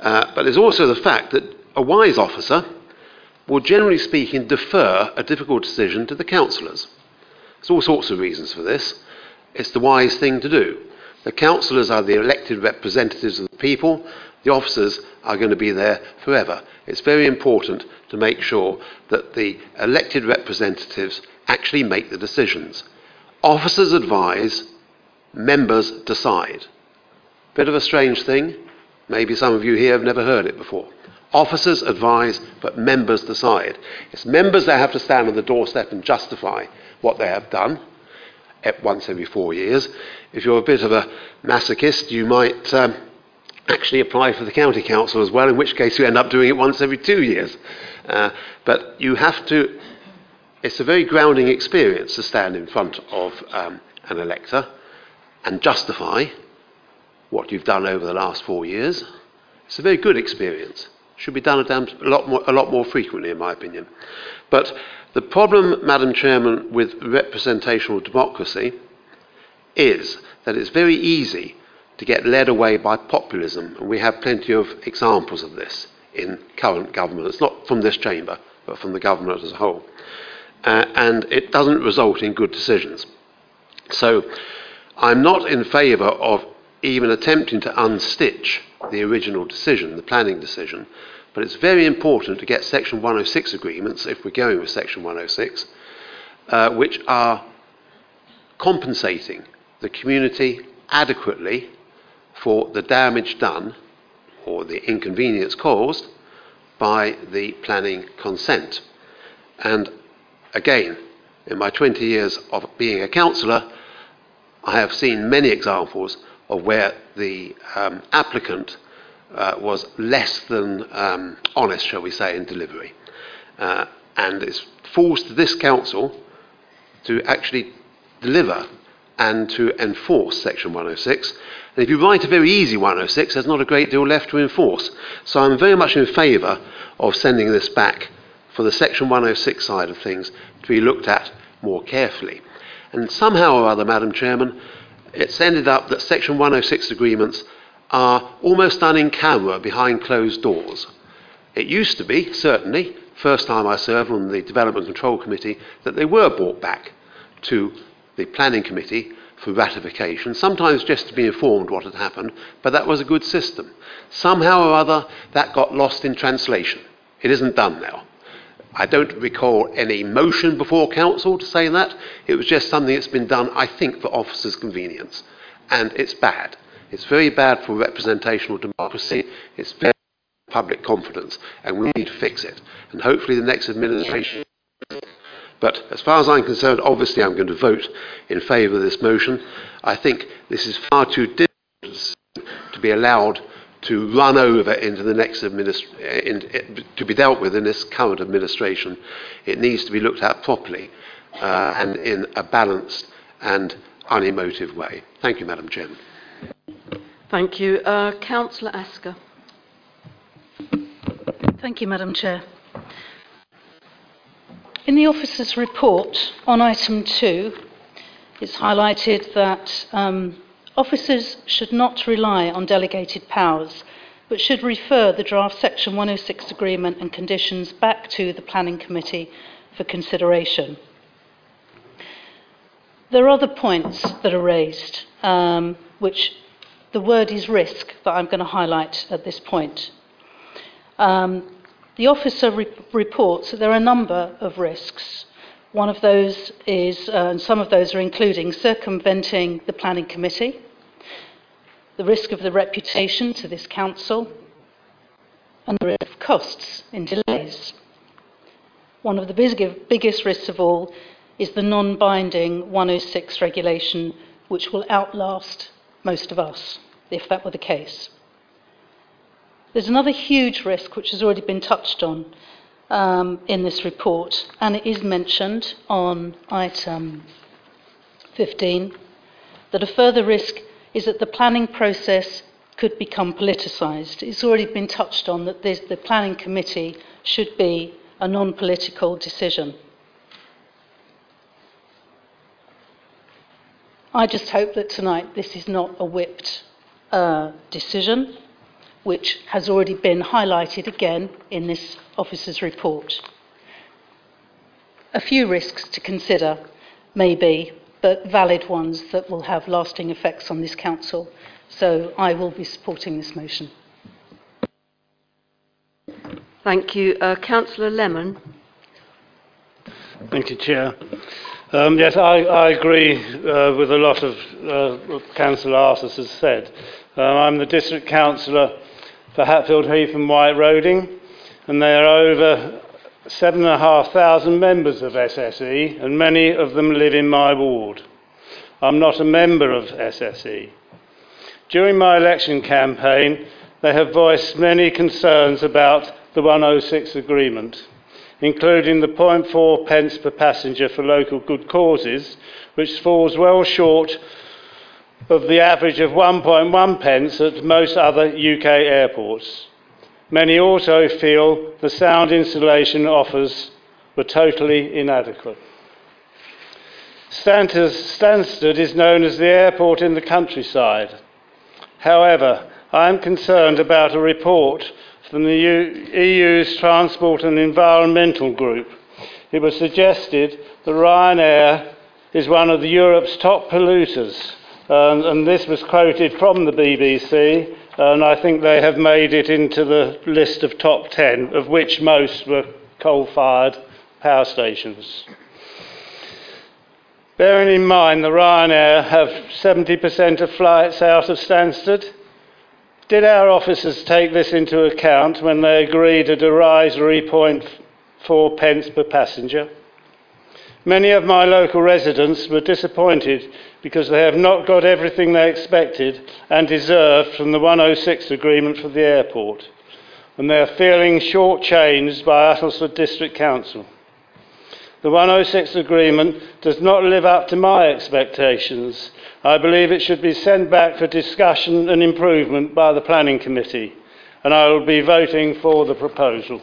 Uh, but there's also the fact that a wise officer will, generally speaking, defer a difficult decision to the councillors. There's all sorts of reasons for this. It's the wise thing to do. The councillors are the elected representatives of the people. The officers are going to be there forever. It's very important to make sure that the elected representatives actually make the decisions. Officers advise, members decide. Bit of a strange thing. Maybe some of you here have never heard it before. Officers advise, but members decide. It's members that have to stand on the doorstep and justify what they have done at once every four years. If you're a bit of a masochist, you might um, actually apply for the county council as well, in which case you end up doing it once every two years. Uh, but you have to, it's a very grounding experience to stand in front of um, an elector and justify what you've done over the last four years. It's a very good experience. Should be done a, lot more, a lot more frequently, in my opinion. But the problem, Madam Chairman, with representational democracy is that it's very easy to get led away by populism, and we have plenty of examples of this in current government. It's not from this chamber, but from the government as a whole. Uh, and it doesn't result in good decisions. So I'm not in favour of even attempting to unstitch the original decision, the planning decision, but it's very important to get Section 106 agreements, if we're going with Section 106, uh, which are compensating the community adequately for the damage done or the inconvenience caused by the planning consent. And again, in my 20 years of being a councillor, I have seen many examples of where the um, applicant uh, was less than um, honest, shall we say, in delivery. Uh, and it's falls to this council to actually deliver and to enforce Section 106. And if you write a very easy 106, there's not a great deal left to enforce. So I'm very much in favour of sending this back for the Section 106 side of things to be looked at more carefully. And somehow or other, Madam Chairman, it's ended up that Section 106 agreements are almost done in camera behind closed doors. It used to be, certainly, first time I served on the Development Control Committee, that they were brought back to the Planning Committee for ratification, sometimes just to be informed what had happened, but that was a good system. Somehow or other, that got lost in translation. It isn't done now. I don't recall any motion before council to say that. It was just something that's been done, I think, for officers' convenience. And it's bad. It's very bad for representational democracy. It's very bad for public confidence. And we need to fix it. And hopefully the next administration. But as far as I'm concerned, obviously I'm going to vote in favour of this motion. I think this is far too difficult to be allowed to run over into the next administration, to be dealt with in this current administration. It needs to be looked at properly uh, and in a balanced and unemotive way. Thank you, Madam Chairman. Thank you. Uh, Councillor Asker. Thank you, Madam Chair. In the officer's report on item two, it's highlighted that um, Officers should not rely on delegated powers, but should refer the draft Section 106 agreement and conditions back to the Planning Committee for consideration. There are other points that are raised, um, which the word is risk that I'm going to highlight at this point. Um, the officer re- reports that there are a number of risks one of those is, uh, and some of those are including circumventing the planning committee, the risk of the reputation to this council, and the risk of costs in delays. One of the big, biggest risks of all is the non binding 106 regulation, which will outlast most of us, if that were the case. There's another huge risk which has already been touched on, um, in this report, and it is mentioned on item 15 that a further risk is that the planning process could become politicised. It's already been touched on that this, the planning committee should be a non political decision. I just hope that tonight this is not a whipped uh, decision which has already been highlighted again in this officer's report. A few risks to consider, maybe, but valid ones that will have lasting effects on this council. So I will be supporting this motion. Thank you. Uh, Councillor Lemon. Thank you, Chair. Um, yes, I, I agree uh, with a lot of uh, what Councillor Artus has said. Uh, I'm the District Councillor for Hatfield Heath and White Roding, and there are over 7,500 members of SSE, and many of them live in my ward. I'm not a member of SSE. During my election campaign, they have voiced many concerns about the 106 agreement, including the 0.4 pence per passenger for local good causes, which falls well short of the average of 1.1 pence at most other UK airports. Many also feel the sound insulation offers were totally inadequate. Stansted is known as the airport in the countryside. However, I am concerned about a report from the EU's Transport and Environmental Group. It was suggested that Ryanair is one of Europe's top polluters, um, and this was quoted from the BBC, and I think they have made it into the list of top 10, of which most were coal fired power stations. Bearing in mind that Ryanair have 70% of flights out of Stansted, did our officers take this into account when they agreed a derisory 0.4 pence per passenger? Many of my local residents were disappointed because they have not got everything they expected and deserved from the 106 agreement for the airport, and they are feeling shortchanged by Uttlesford District Council. The 106 agreement does not live up to my expectations. I believe it should be sent back for discussion and improvement by the Planning Committee, and I will be voting for the proposal.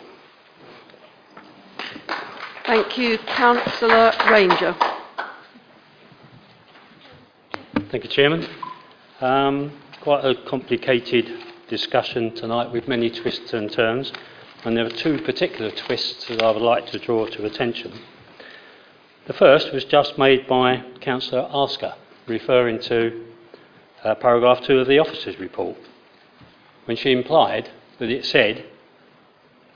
Thank you. Councillor Ranger. Thank you, Chairman. Um, quite a complicated discussion tonight with many twists and turns, and there are two particular twists that I would like to draw to attention. The first was just made by Councillor Asker, referring to uh, paragraph 2 of the officer's report, when she implied that it said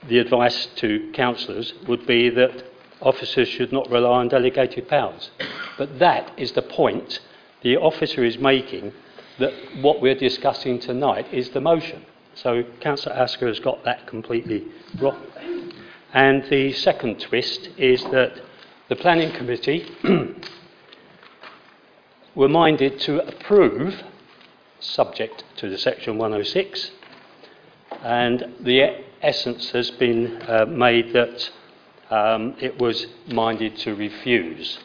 the advice to councillors would be that officers should not rely on delegated powers. But that is the point the officer is making that what we're discussing tonight is the motion. So Councillor Asker has got that completely wrong. And the second twist is that the Planning Committee were minded to approve, subject to the Section 106, and the essence has been uh, made that um, it was minded to refuse,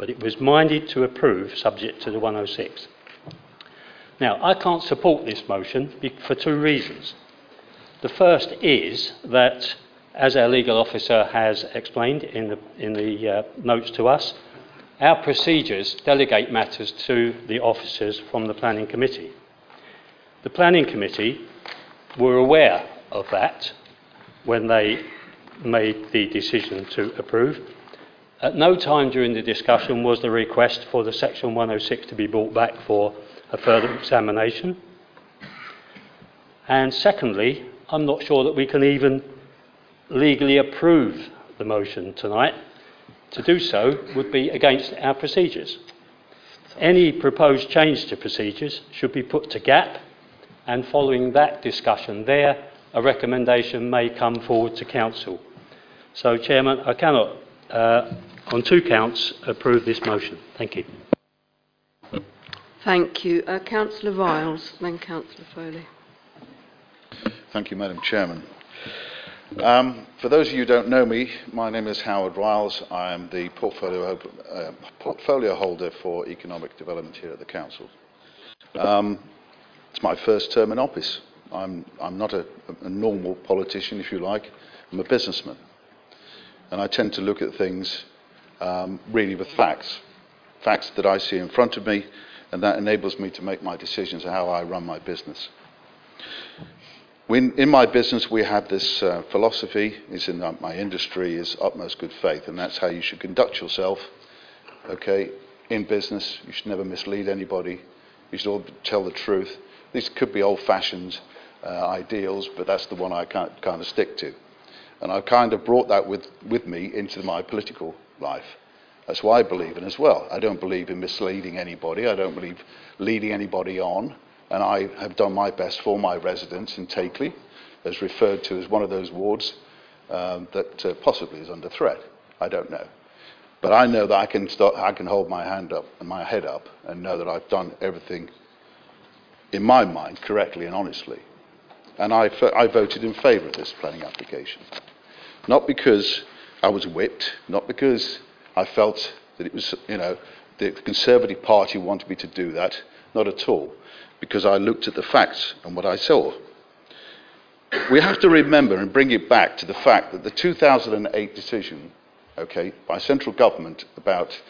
but it was minded to approve, subject to the 106. Now, I can't support this motion for two reasons. The first is that as our legal officer has explained in the, in the uh, notes to us, our procedures delegate matters to the officers from the Planning Committee. The Planning Committee were aware of that when they made the decision to approve. At no time during the discussion was the request for the Section 106 to be brought back for a further examination. And secondly, I'm not sure that we can even legally approve the motion tonight, to do so would be against our procedures. Any proposed change to procedures should be put to GAP, and following that discussion there, a recommendation may come forward to Council. So, Chairman, I cannot, uh, on two counts, approve this motion. Thank you. Thank you. Uh, Councillor Ryles, then Councillor Foley. Thank you, Madam Chairman. Um, for those of you who don't know me, my name is Howard Ryles. I am the portfolio, uh, portfolio holder for economic development here at the Council. Um, it's my first term in office. I'm, I'm not a, a, normal politician, if you like. I'm a businessman. And I tend to look at things um, really with facts. Facts that I see in front of me, and that enables me to make my decisions on how I run my business. When, in my business, we have this uh, philosophy, is in my industry, is utmost good faith, and that's how you should conduct yourself. Okay, in business, you should never mislead anybody. You should all tell the truth. These could be old-fashioned uh, ideals, but that's the one I kind of stick to. And I've kind of brought that with, with me into my political life. That's why I believe in as well. I don't believe in misleading anybody. I don't believe in leading anybody on and I have done my best for my residents in Takeley, as referred to as one of those wards um, that uh, possibly is under threat. I don't know. But I know that I can, start, I can hold my hand up and my head up and know that I've done everything in my mind correctly and honestly. And I voted in favour of this planning application. Not because I was whipped, not because I felt that it was, you know, the Conservative Party wanted me to do that, not at all because I looked at the facts and what I saw. we have to remember and bring it back to the fact that the 2008 decision, okay, by central government about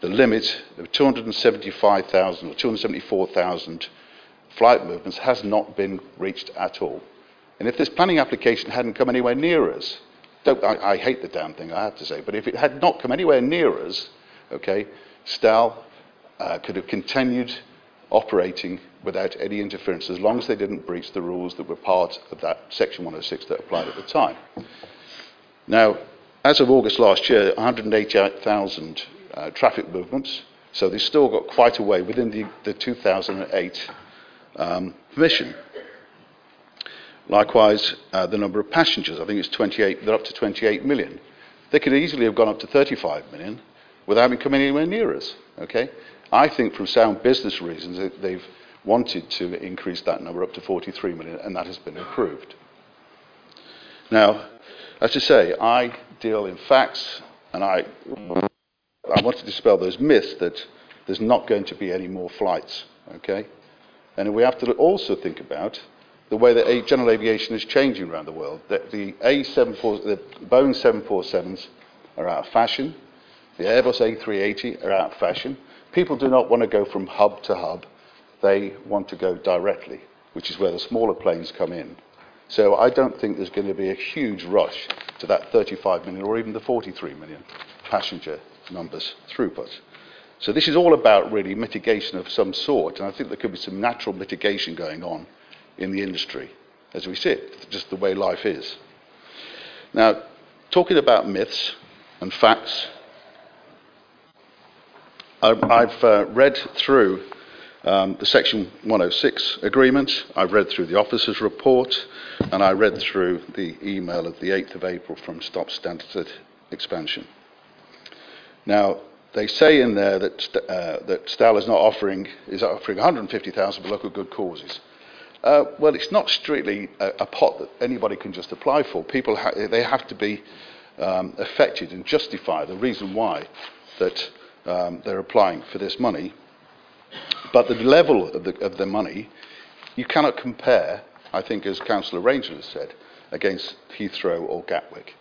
the limit of 275,000 or 274,000 flight movements has not been reached at all. And if this planning application hadn't come anywhere near us, don't, I, I hate the damn thing, I have to say, but if it had not come anywhere near us, okay, STAL uh, could have continued operating without any interference as long as they didn't breach the rules that were part of that Section 106 that applied at the time. Now, as of August last year, 188,000 uh, traffic movements, so they've still got quite a way within the, the 2008 um, permission. Likewise, uh, the number of passengers, I think it's 28, they're up to 28 million. They could easily have gone up to 35 million without having come anywhere near us. Okay? I think from sound business reasons they've wanted to increase that number up to 43 million, and that has been approved. Now, as I say, I deal in facts, and I, I want to dispel those myths that there's not going to be any more flights. Okay? And we have to also think about the way that general aviation is changing around the world. The, the, A74, the Boeing 747s are out of fashion. The Airbus A380 are out of fashion. People do not want to go from hub to hub. They want to go directly, which is where the smaller planes come in. So I don't think there's going to be a huge rush to that 35 million or even the 43 million passenger numbers throughput. So this is all about really mitigation of some sort, and I think there could be some natural mitigation going on in the industry as we see it, just the way life is. Now, talking about myths and facts, I've uh, read through um, the Section 106 agreement, I've read through the officer's report, and I read through the email of the 8th of April from Stop Stansted Expansion. Now, they say in there that, uh, that STAL is not offering, is offering 150,000 for local good causes. Uh, well, it's not strictly a, a, pot that anybody can just apply for. People ha- they have to be um, affected and justify the reason why that um, they're applying for this money. But the level of the, of the money, you cannot compare, I think, as Councillor Ranger has said, against Heathrow or Gatwick.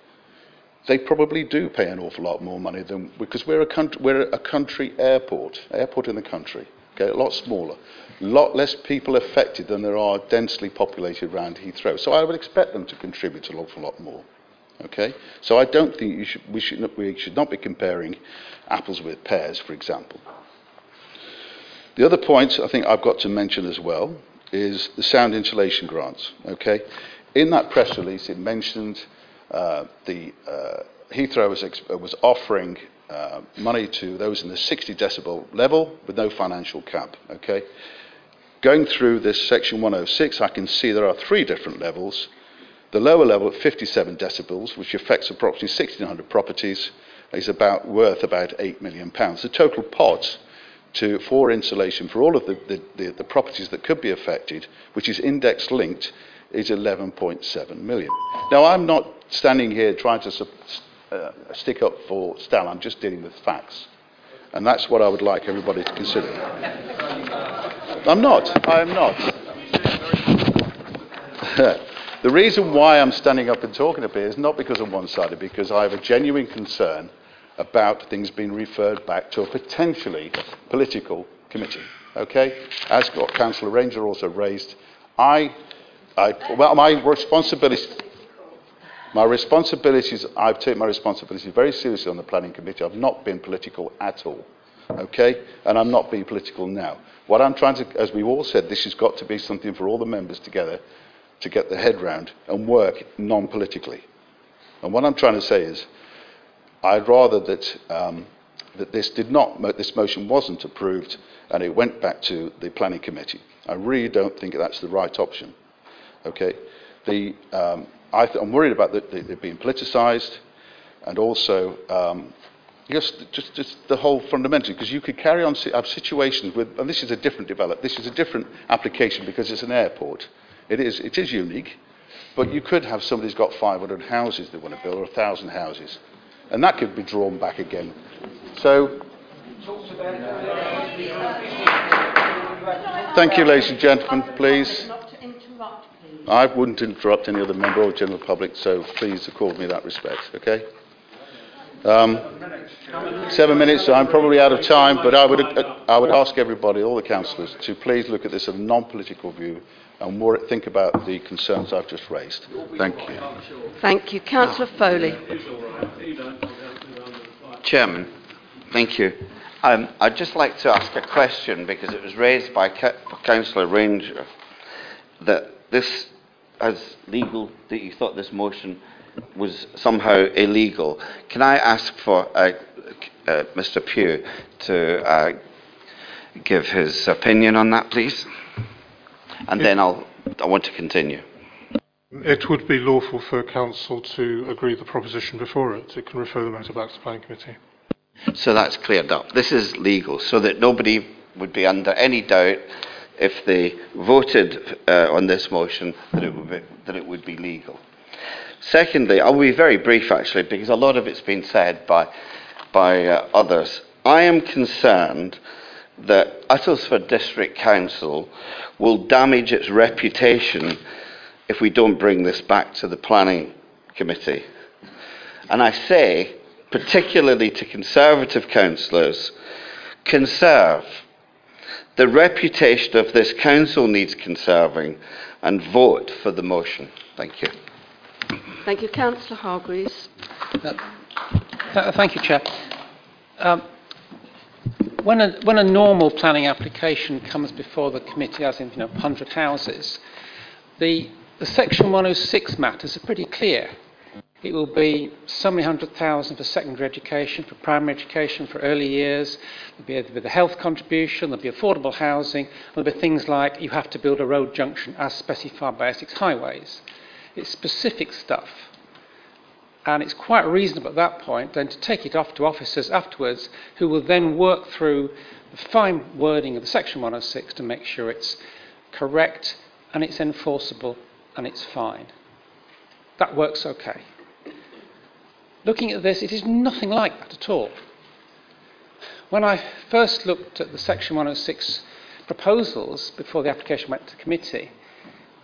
They probably do pay an awful lot more money than because we're a country, we're a country airport, airport in the country, okay, a lot smaller, lot less people affected than there are densely populated around Heathrow. So I would expect them to contribute an awful lot more. Okay? So I don't think should, we, should not, we should not be comparing apples with pears, for example. The other point I think I've got to mention as well is the sound insulation grants. Okay? In that press release, it mentioned uh, the uh, Heathrow was, was offering uh, money to those in the 60 decibel level with no financial cap. Okay? Going through this section 106, I can see there are three different levels the lower level at 57 decibels, which affects approximately 1,600 properties, is about worth about 8 million pounds. The total pot to, for insulation for all of the, the, the, the properties that could be affected, which is index linked, is 11.7 million. Now, I'm not standing here trying to uh, stick up for STAL, I'm just dealing with facts. And that's what I would like everybody to consider. I'm not. I am not. The reason why I'm standing up and talking up here is not because I'm one sided, because I have a genuine concern about things being referred back to a potentially political committee. Okay? As Councillor Ranger also raised, I, I well, my responsibility. My responsibilities, I've taken my responsibilities very seriously on the planning committee. I've not been political at all. Okay? And I'm not being political now. What I'm trying to, as we've all said, this has got to be something for all the members together to get their head round and work non politically. And what I'm trying to say is, I'd rather that, um, that this, did not, this motion wasn't approved and it went back to the planning committee. I really don't think that's the right option. Okay? The, um, I am worried about it being politicised and also um, just, just, just the whole fundamental, because you could carry on have situations with, and this is a different develop, this is a different application because it's an airport. It is, it is unique, but you could have somebody who's got 500 houses they want to build, or 1,000 houses, and that could be drawn back again. So, thank you, ladies and gentlemen, please. I wouldn't interrupt any other member or general public, so please accord me that respect, okay? Um, seven minutes, so I'm probably out of time, but I would, uh, I would ask everybody, all the councillors, to please look at this in a non-political view and more, think about the concerns I've just raised. Thank you. Thank you. Councillor Foley. Chairman, thank you. Um, I'd just like to ask a question because it was raised by Councillor Ranger that this as legal, that you thought this motion was somehow illegal. Can I ask for uh, uh, Mr. Pugh to uh, give his opinion on that, please? And then I'll, I want to continue. It would be lawful for council to agree the proposition before it. It can refer the matter back to the planning committee. So that's cleared up. This is legal, so that nobody would be under any doubt if they voted uh, on this motion that it, would be, that it would be legal. Secondly, I'll be very brief actually, because a lot of it's been said by, by uh, others. I am concerned that Uttlesford District Council will damage its reputation if we don't bring this back to the Planning Committee. And I say, particularly to Conservative councillors, conserve. The reputation of this council needs conserving and vote for the motion. Thank you. Thank you. Councillor Hargreaves. Uh, thank you, Chair. Um, when, a, when a normal planning application comes before the committee, as in you know, 100 houses, the, the Section 106 matters are pretty clear. It will be so many hundred thousand for secondary education, for primary education, for early years. There'll be the health contribution, there'll be affordable housing, there'll be things like you have to build a road junction as specified by Essex Highways. It's specific stuff. And it's quite reasonable at that point then to take it off to officers afterwards who will then work through the fine wording of the Section 106 to make sure it's correct and it's enforceable and it's fine. That works okay. Looking at this, it is nothing like that at all. When I first looked at the Section 106 proposals before the application went to committee,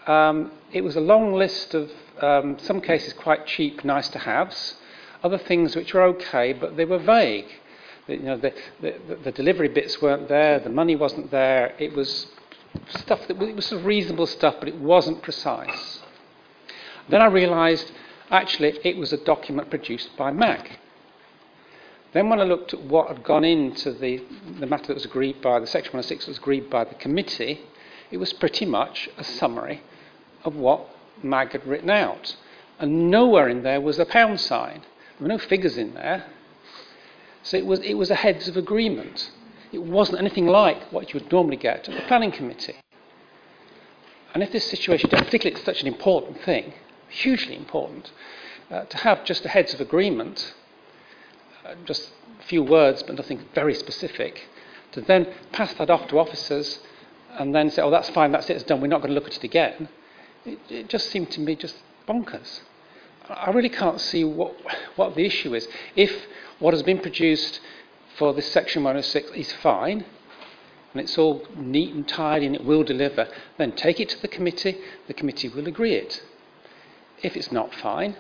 um, it was a long list of, um, some cases, quite cheap, nice to haves, other things which were okay, but they were vague. The, you know, the, the, the delivery bits weren't there, the money wasn't there, it was stuff that it was sort of reasonable stuff, but it wasn't precise. Then I realised Actually, it was a document produced by MAG. Then, when I looked at what had gone into the, the matter that was agreed by the Section 106 that was agreed by the committee, it was pretty much a summary of what MAG had written out. And nowhere in there was a pound sign. There were no figures in there. So it was, it was a heads of agreement. It wasn't anything like what you would normally get at the planning committee. And if this situation, particularly it's such an important thing, hugely important, uh, to have just a heads of agreement, uh, just a few words but nothing very specific, to then pass that off to officers and then say, oh, that's fine, that's it, it's done, we're not going to look at it again, it, it just seemed to me just bonkers. I really can't see what, what the issue is. If what has been produced for this section 106 is fine, and it's all neat and tidy and it will deliver, then take it to the committee, the committee will agree it. If it's not fine,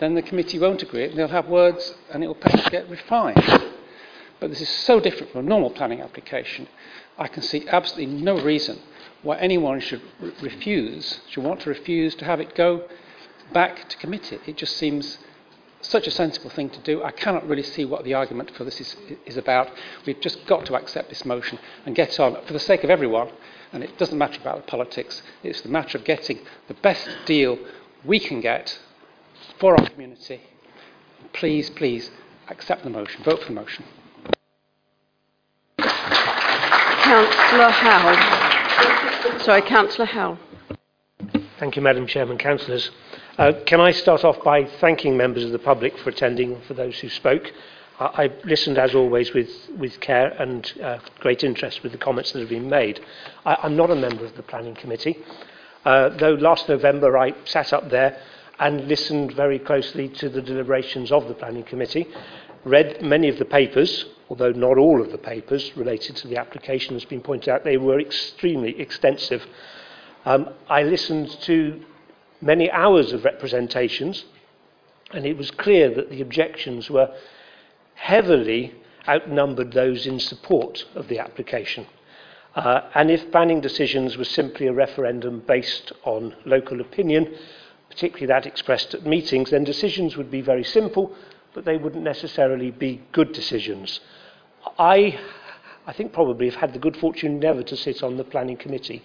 then the committee won't agree it, and they'll have words and it will perhaps get refined. But this is so different from a normal planning application. I can see absolutely no reason why anyone should re- refuse, should want to refuse to have it go back to committee. It just seems such a sensible thing to do. I cannot really see what the argument for this is, is about. We've just got to accept this motion and get on for the sake of everyone. And it doesn't matter about the politics, it's the matter of getting the best deal we can get for our community. Please, please accept the motion. Vote for the motion. Councillor Howell. Sorry, Councillor Howell. Thank you, Madam Chairman, councillors. Uh, can I start off by thanking members of the public for attending for those who spoke? I, I listened, as always, with, with care and uh, great interest with the comments that have been made. I, I'm not a member of the Planning Committee, uh, though last November I sat up there and listened very closely to the deliberations of the Planning Committee, read many of the papers, although not all of the papers related to the application has been pointed out, they were extremely extensive. Um, I listened to many hours of representations, and it was clear that the objections were heavily outnumbered those in support of the application. Uh, and if planning decisions were simply a referendum based on local opinion, particularly that expressed at meetings, then decisions would be very simple, but they wouldn't necessarily be good decisions. I, I think probably have had the good fortune never to sit on the planning committee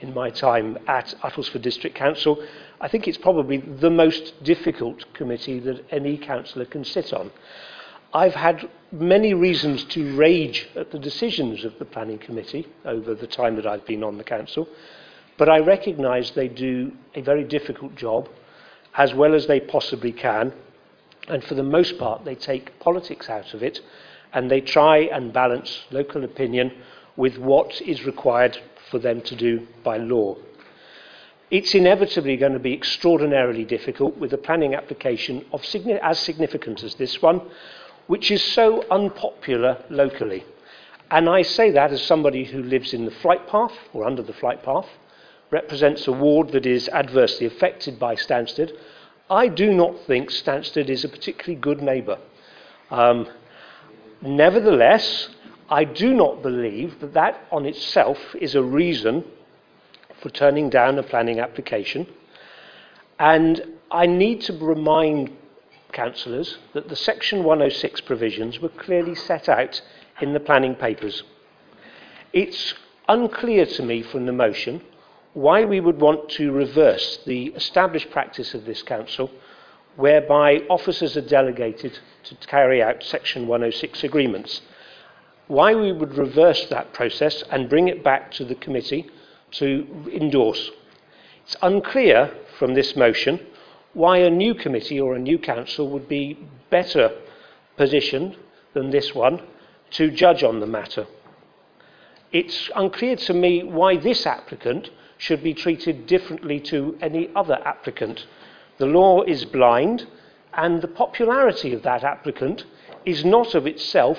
in my time at Uttlesford District Council. I think it's probably the most difficult committee that any councillor can sit on. I've had many reasons to rage at the decisions of the planning committee over the time that I've been on the council, but I recognise they do a very difficult job as well as they possibly can, and for the most part they take politics out of it and they try and balance local opinion with what is required for them to do by law. It's inevitably going to be extraordinarily difficult with a planning application of as significant as this one, which is so unpopular locally. And I say that as somebody who lives in the flight path or under the flight path, represents a ward that is adversely affected by Stansted. I do not think Stansted is a particularly good neighbour. Um, nevertheless, I do not believe that that on itself is a reason for turning down a planning application. And I need to remind councillors that the Section 106 provisions were clearly set out in the planning papers. It's unclear to me from the motion why we would want to reverse the established practice of this council whereby officers are delegated to carry out Section 106 agreements. Why we would reverse that process and bring it back to the committee to endorse. It's unclear from this motion why a new committee or a new council would be better positioned than this one to judge on the matter. It's unclear to me why this applicant should be treated differently to any other applicant. The law is blind, and the popularity of that applicant is not of itself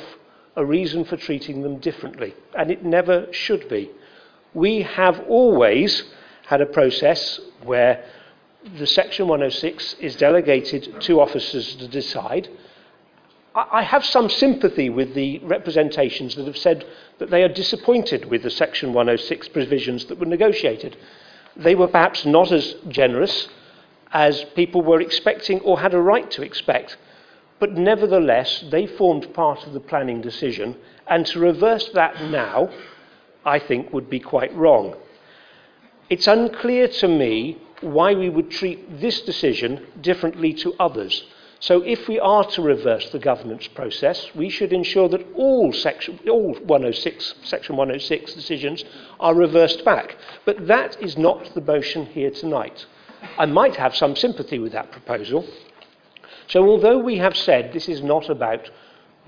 a reason for treating them differently, and it never should be. We have always had a process where the Section 106 is delegated to officers to decide. I have some sympathy with the representations that have said that they are disappointed with the Section 106 provisions that were negotiated. They were perhaps not as generous as people were expecting or had a right to expect, but nevertheless, they formed part of the planning decision, and to reverse that now, I think, would be quite wrong. It's unclear to me why we would treat this decision differently to others. So if we are to reverse the governance process, we should ensure that all, section, all 106, Section 106 decisions are reversed back. But that is not the motion here tonight. I might have some sympathy with that proposal. So although we have said this is not about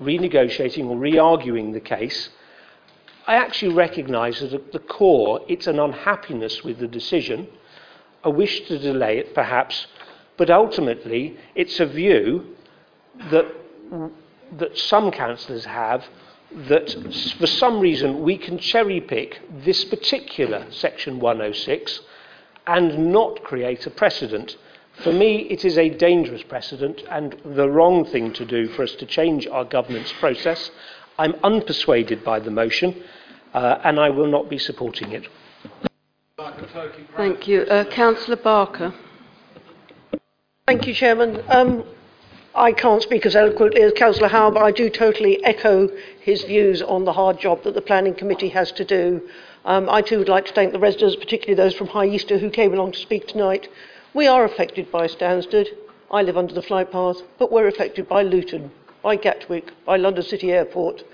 renegotiating or re-arguing the case, I actually recognise that at the core it's an unhappiness with the decision – a wish to delay it, perhaps, but ultimately it's a view that, that some councillors have that for some reason we can cherry pick this particular section 106 and not create a precedent. For me, it is a dangerous precedent and the wrong thing to do for us to change our governance process. I'm unpersuaded by the motion uh, and I will not be supporting it. Thank you. Uh, Councillor Barker. Thank you, Chairman. Um, I can't speak as eloquently as Councillor Howard, but I do totally echo his views on the hard job that the Planning Committee has to do. Um, I too would like to thank the residents, particularly those from High Easter who came along to speak tonight. We are affected by Stansted. I live under the flight path, but we're affected by Luton, by Gatwick, by London City Airport,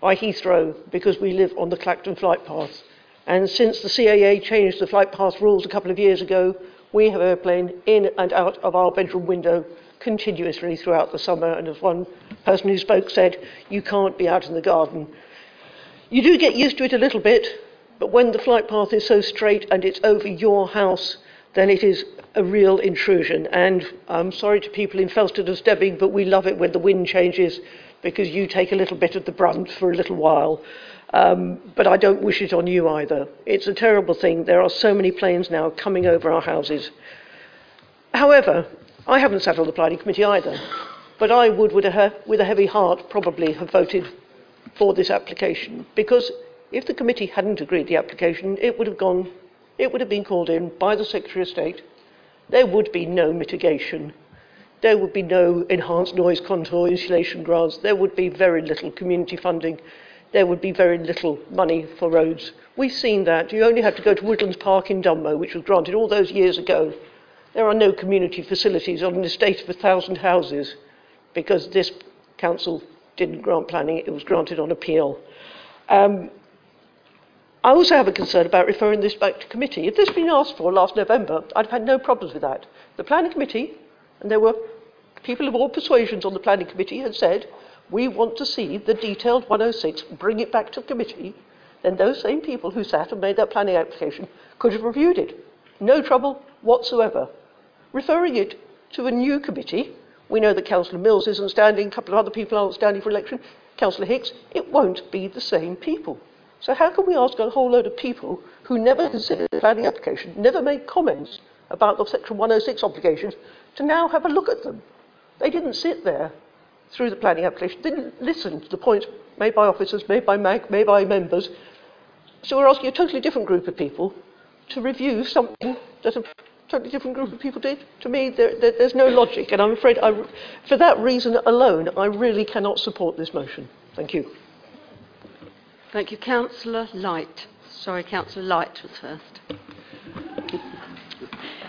by Heathrow, because we live on the Clacton flight path. And since the CAA changed the flight path rules a couple of years ago, we have airplane in and out of our bedroom window continuously throughout the summer. And as one person who spoke said, you can't be out in the garden. You do get used to it a little bit, but when the flight path is so straight and it's over your house, then it is a real intrusion. And I'm sorry to people in Felsted and Stebbing, but we love it when the wind changes because you take a little bit of the brunt for a little while. Um, but I don't wish it on you either. It's a terrible thing. There are so many planes now coming over our houses. However, I haven't sat on the planning committee either, but I would, with a, with a heavy heart, probably have voted for this application because if the committee hadn't agreed the application, it would have gone, it would have been called in by the Secretary of State. There would be no mitigation. There would be no enhanced noise contour insulation grants. There would be very little community funding. There would be very little money for roads. We've seen that. You only have to go to Woodlands Park in Dunmow, which was granted all those years ago. There are no community facilities on an estate of a thousand houses because this council didn't grant planning, it was granted on appeal. Um, I also have a concern about referring this back to committee. If this had been asked for last November, I'd have had no problems with that. The planning committee, and there were people of all persuasions on the planning committee, had said, we want to see the detailed 106, bring it back to committee. Then those same people who sat and made that planning application could have reviewed it. No trouble whatsoever. Referring it to a new committee, we know that Councillor Mills isn't standing, a couple of other people aren't standing for election, Councillor Hicks, it won't be the same people. So how can we ask a whole load of people who never considered the planning application, never made comments about the Section 106 obligations, to now have a look at them? They didn't sit there through the planning application, didn't listen to the points made by officers, made by MAG, made by members. So we're asking a totally different group of people to review something that a totally different group of people did. To me, there, there, there's no logic, and I'm afraid, I, for that reason alone, I really cannot support this motion. Thank you. Thank you. Councillor Light. Sorry, Councillor Light was first.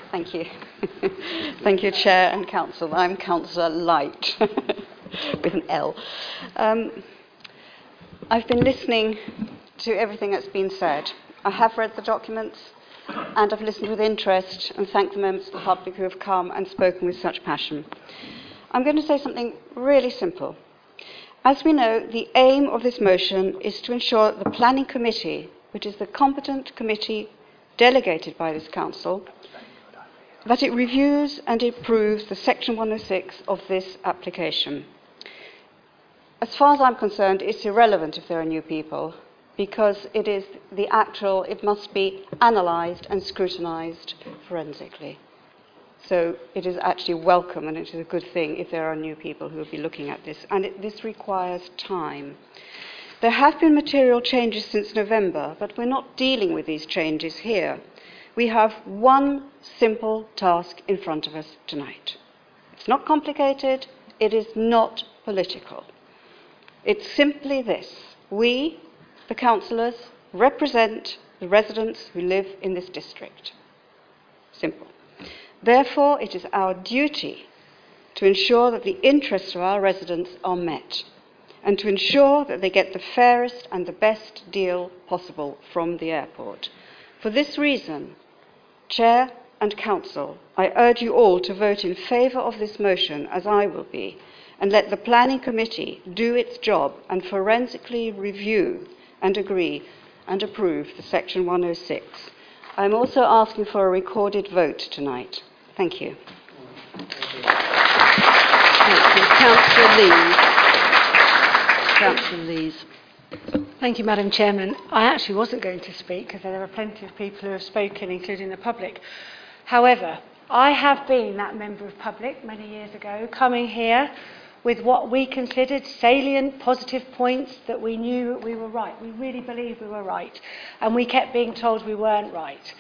Thank you. Thank you, Chair and Council. I'm Councillor Light, with an L. Um, I've been listening to everything that's been said. I have read the documents and I've listened with interest and thank the members of the public who have come and spoken with such passion. I'm going to say something really simple. As we know, the aim of this motion is to ensure that the Planning Committee, which is the competent committee delegated by this Council, that it reviews and approves the Section 106 of this application. As far as I'm concerned, it's irrelevant if there are new people, because it is the actual, it must be analysed and scrutinised forensically. So it is actually welcome and it is a good thing if there are new people who will be looking at this. And it, this requires time. There have been material changes since November, but we're not dealing with these changes here. We have one simple task in front of us tonight. It's not complicated, it is not political. It's simply this we, the councillors, represent the residents who live in this district. Simple. Therefore, it is our duty to ensure that the interests of our residents are met and to ensure that they get the fairest and the best deal possible from the airport. For this reason, Chair and Council, I urge you all to vote in favour of this motion, as I will be, and let the Planning Committee do its job and forensically review and agree and approve the Section 106. I'm also asking for a recorded vote tonight. Thank you. Thank you. Councillor Lees. Councillor Lees. Thank you, Madam Chairman. I actually wasn't going to speak because there are plenty of people who have spoken, including the public. However, I have been that member of public many years ago, coming here with what we considered salient positive points that we knew we were right. We really believed we were right. And we kept being told we weren't right.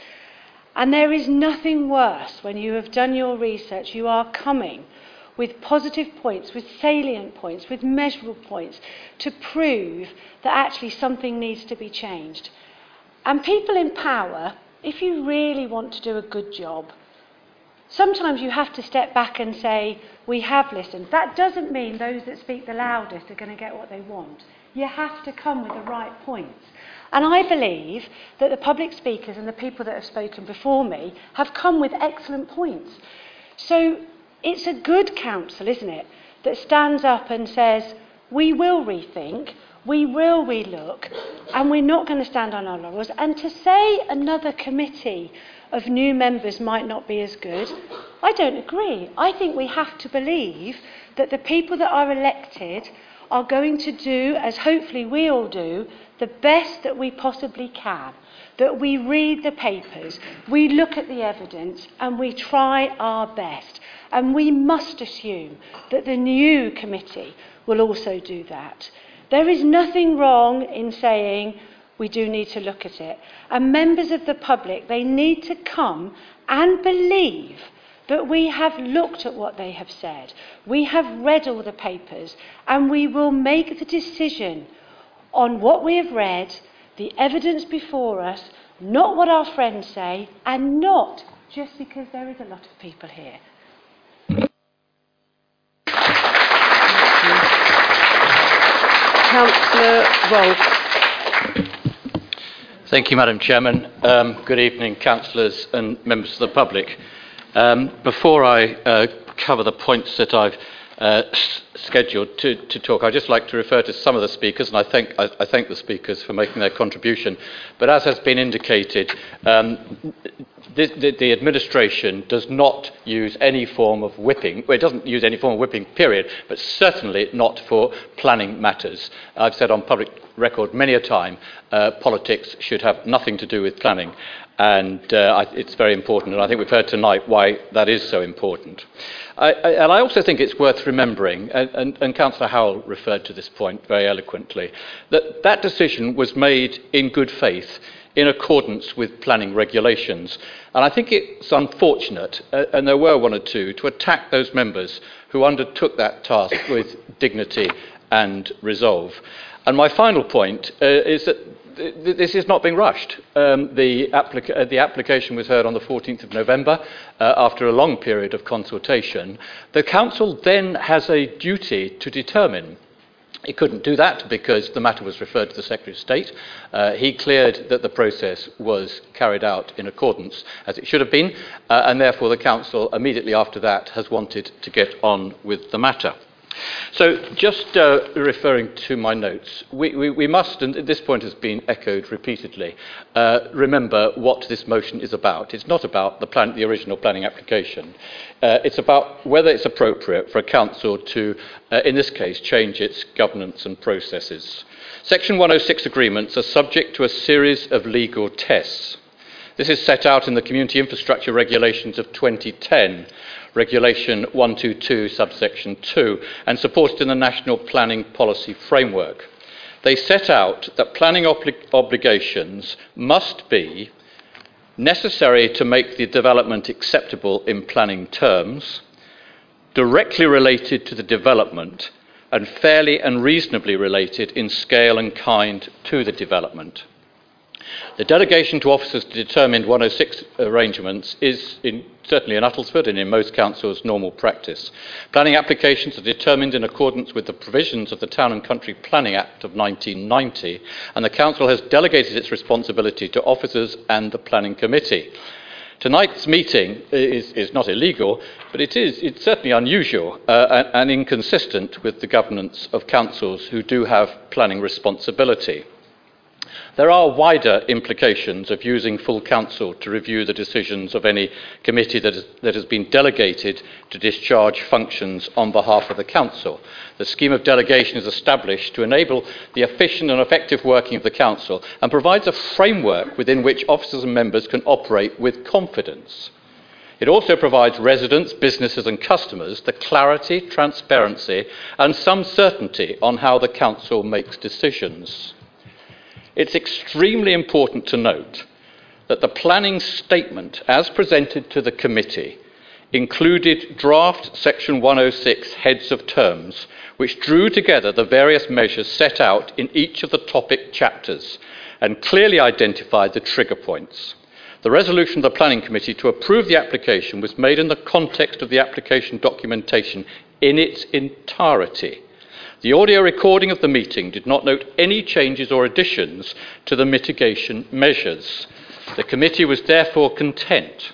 And there is nothing worse when you have done your research, you are coming with positive points, with salient points, with measurable points to prove that actually something needs to be changed. And people in power, if you really want to do a good job, sometimes you have to step back and say, We have listened. That doesn't mean those that speak the loudest are going to get what they want. You have to come with the right points. And I believe that the public speakers and the people that have spoken before me have come with excellent points. So it's a good council, isn't it, that stands up and says, we will rethink, we will relook, and we're not going to stand on our laurels. And to say another committee of new members might not be as good. I don't agree. I think we have to believe that the people that are elected are going to do, as hopefully we all do, the best that we possibly can. That we read the papers, we look at the evidence, and we try our best. And we must assume that the new committee will also do that. There is nothing wrong in saying, we do need to look at it. And members of the public, they need to come and believe that we have looked at what they have said. We have read all the papers and we will make the decision on what we have read, the evidence before us, not what our friends say, and not just because there is a lot of people here. Councillor Rolfe. Thank you, Madam Chairman. Um, good evening, councillors and members of the public. Um, before I uh, cover the points that I've uh, scheduled to, to talk, I'd just like to refer to some of the speakers, and I thank, I, I thank the speakers for making their contribution. But as has been indicated, um, the, the, the administration does not use any form of whipping. Well, it doesn't use any form of whipping, period, but certainly not for planning matters. I've said on public record many a time, uh, politics should have nothing to do with planning. And uh, it's very important, and I think we've heard tonight why that is so important. I, I, and I also think it's worth remembering, and, and, and Councillor Howell referred to this point very eloquently, that that decision was made in good faith in accordance with planning regulations. And I think it's unfortunate, uh, and there were one or two, to attack those members who undertook that task with dignity and resolve. And my final point uh, is that th- this is not being rushed. Um, the, applica- uh, the application was heard on the 14th of November uh, after a long period of consultation. The Council then has a duty to determine It couldn't do that because the matter was referred to the Secretary of State. Uh, he cleared that the process was carried out in accordance as it should have been, uh, and therefore the Council immediately after that has wanted to get on with the matter. So, just uh, referring to my notes, we, we, we must, and this point has been echoed repeatedly, uh, remember what this motion is about. It's not about the, plan, the original planning application. Uh, it's about whether it's appropriate for a council to, uh, in this case, change its governance and processes. Section 106 agreements are subject to a series of legal tests. This is set out in the Community Infrastructure Regulations of 2010, Regulation 122, subsection 2, and supported in the National Planning Policy Framework. They set out that planning obli- obligations must be necessary to make the development acceptable in planning terms, directly related to the development, and fairly and reasonably related in scale and kind to the development. The delegation to officers to determine 106 arrangements is in, certainly in Uttlesford and in most councils normal practice. Planning applications are determined in accordance with the provisions of the Town and Country Planning Act of 1990, and the council has delegated its responsibility to officers and the planning committee. Tonight's meeting is, is not illegal, but it is it's certainly unusual uh, and, and inconsistent with the governance of councils who do have planning responsibility. There are wider implications of using full council to review the decisions of any committee that, is, that has been delegated to discharge functions on behalf of the council. The scheme of delegation is established to enable the efficient and effective working of the council and provides a framework within which officers and members can operate with confidence. It also provides residents, businesses, and customers the clarity, transparency, and some certainty on how the council makes decisions. It's extremely important to note that the planning statement, as presented to the committee, included draft Section 106 heads of terms, which drew together the various measures set out in each of the topic chapters and clearly identified the trigger points. The resolution of the Planning Committee to approve the application was made in the context of the application documentation in its entirety. The audio recording of the meeting did not note any changes or additions to the mitigation measures. The committee was therefore content.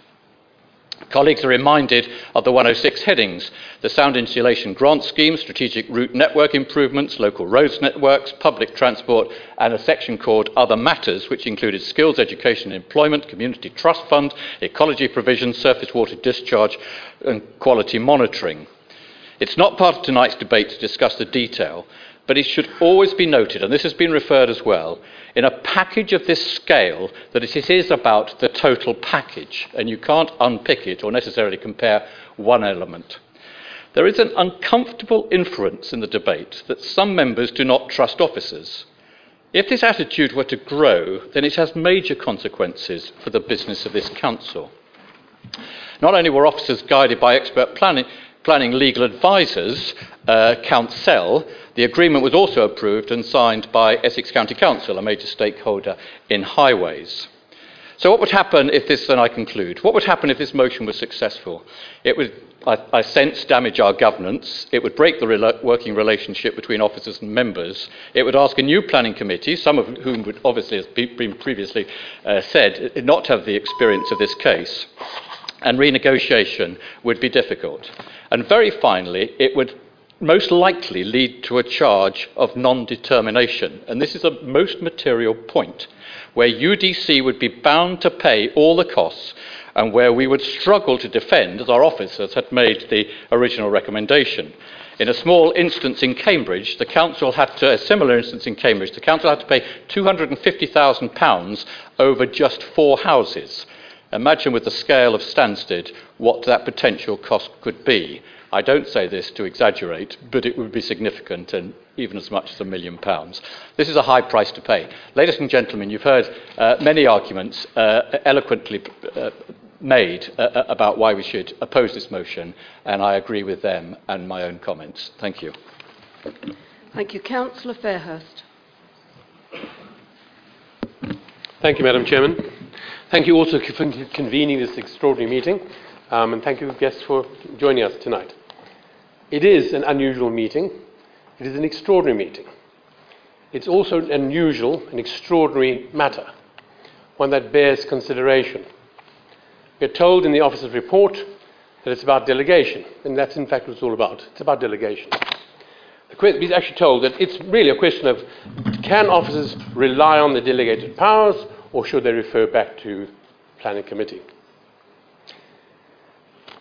Colleagues are reminded of the 106 headings the sound insulation grant scheme, strategic route network improvements, local roads networks, public transport, and a section called Other Matters, which included skills, education, employment, community trust fund, ecology provision, surface water discharge, and quality monitoring. It's not part of tonight's debate to discuss the detail, But it should always be noted, and this has been referred as well, in a package of this scale, that it is about the total package, and you can't unpick it or necessarily compare one element. There is an uncomfortable inference in the debate that some members do not trust officers. If this attitude were to grow, then it has major consequences for the business of this council. Not only were officers guided by expert planning, planning legal advisors, uh, Council, the agreement was also approved and signed by Essex County Council, a major stakeholder in highways. So, what would happen if this, then I conclude, what would happen if this motion was successful? It would I, I sense, damage our governance. It would break the rela- working relationship between officers and members. It would ask a new planning committee, some of whom would obviously, as been previously uh, said, not have the experience of this case. And renegotiation would be difficult. And very finally, it would most likely lead to a charge of non determination. And this is a most material point, where UDC would be bound to pay all the costs and where we would struggle to defend, as our officers had made the original recommendation. In a small instance in Cambridge, the council had to, a similar instance in Cambridge, the council had to pay £250,000 over just four houses. Imagine with the scale of Stansted what that potential cost could be. I don't say this to exaggerate, but it would be significant and even as much as a million pounds. This is a high price to pay. Ladies and gentlemen, you've heard uh, many arguments uh, eloquently uh, made uh, uh, about why we should oppose this motion, and I agree with them and my own comments. Thank you. Thank you. Councillor Fairhurst. Thank you, Madam Chairman. Thank you also for convening this extraordinary meeting, um, and thank you, guests, for joining us tonight. It is an unusual meeting. It is an extraordinary meeting. It's also an unusual and extraordinary matter, one that bears consideration. We're told in the officer's report that it's about delegation, and that's in fact what it's all about. It's about delegation. We're actually told that it's really a question of can officers rely on the delegated powers or should they refer back to planning committee?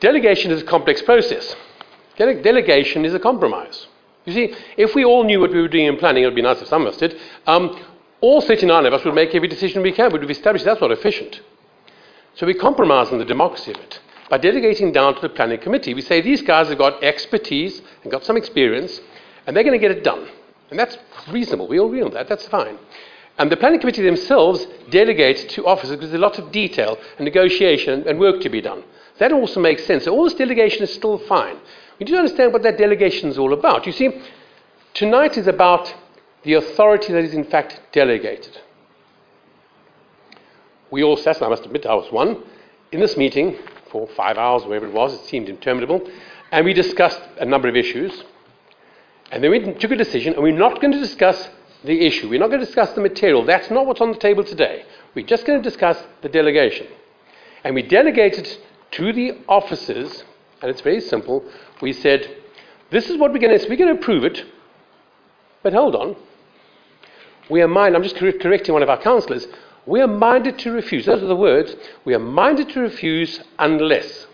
Delegation is a complex process. Delegation is a compromise. You see, if we all knew what we were doing in planning, it would be nice if some of us did. Um, all 39 of us would make every decision we can. but We'd have established that's not efficient. So we compromise on the democracy of it by delegating down to the planning committee. We say these guys have got expertise and got some experience, and they're going to get it done. And that's reasonable. We all agree on that. That's fine. And the planning committee themselves delegate to officers because there's a lot of detail and negotiation and work to be done. That also makes sense. So all this delegation is still fine. We do understand what that delegation is all about. You see, tonight is about the authority that is in fact delegated we all sat, and I must admit I was one, in this meeting for five hours, wherever it was, it seemed interminable, and we discussed a number of issues. And then we took a decision, and we're not going to discuss the issue. We're not going to discuss the material. That's not what's on the table today. We're just going to discuss the delegation. And we delegated to the officers, and it's very simple. We said, this is what we're going to, we're going to approve it, but hold on. We are minded, I'm just correcting one of our councillors, we are minded to refuse. Those are the words. We are minded to refuse unless.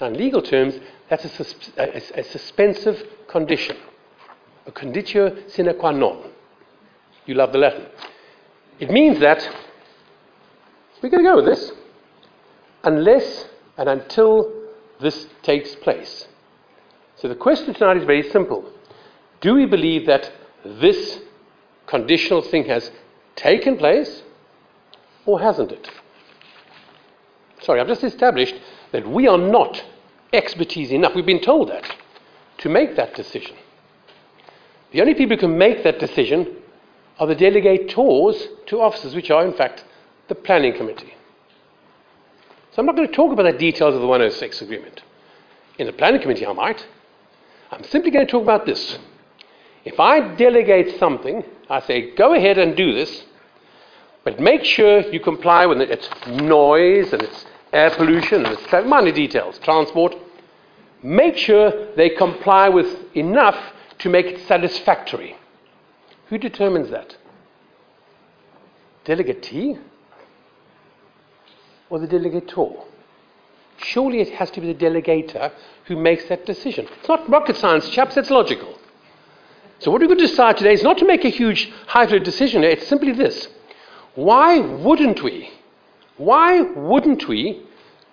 Now, in legal terms, that's a, sus- a, a suspensive condition, a conditio sine qua non. You love the Latin. It means that we're going to go with this unless and until this takes place. So the question tonight is very simple. Do we believe that this conditional thing has taken place or hasn't it? Sorry, I've just established that we are not expertise enough. We've been told that to make that decision. The only people who can make that decision are the delegators to officers, which are, in fact, the planning committee. So I'm not going to talk about the details of the 106 agreement. In the planning committee, I might. I'm simply going to talk about this. If I delegate something, I say, go ahead and do this, but make sure you comply with it. its noise and its air pollution and its minor details, transport. Make sure they comply with enough to make it satisfactory. Who determines that? Delegatee or the delegator? Surely it has to be the delegator who makes that decision. It's not rocket science, chaps, it's logical. So what we're going to decide today is not to make a huge highfalutin decision. It's simply this. Why wouldn't we? Why wouldn't we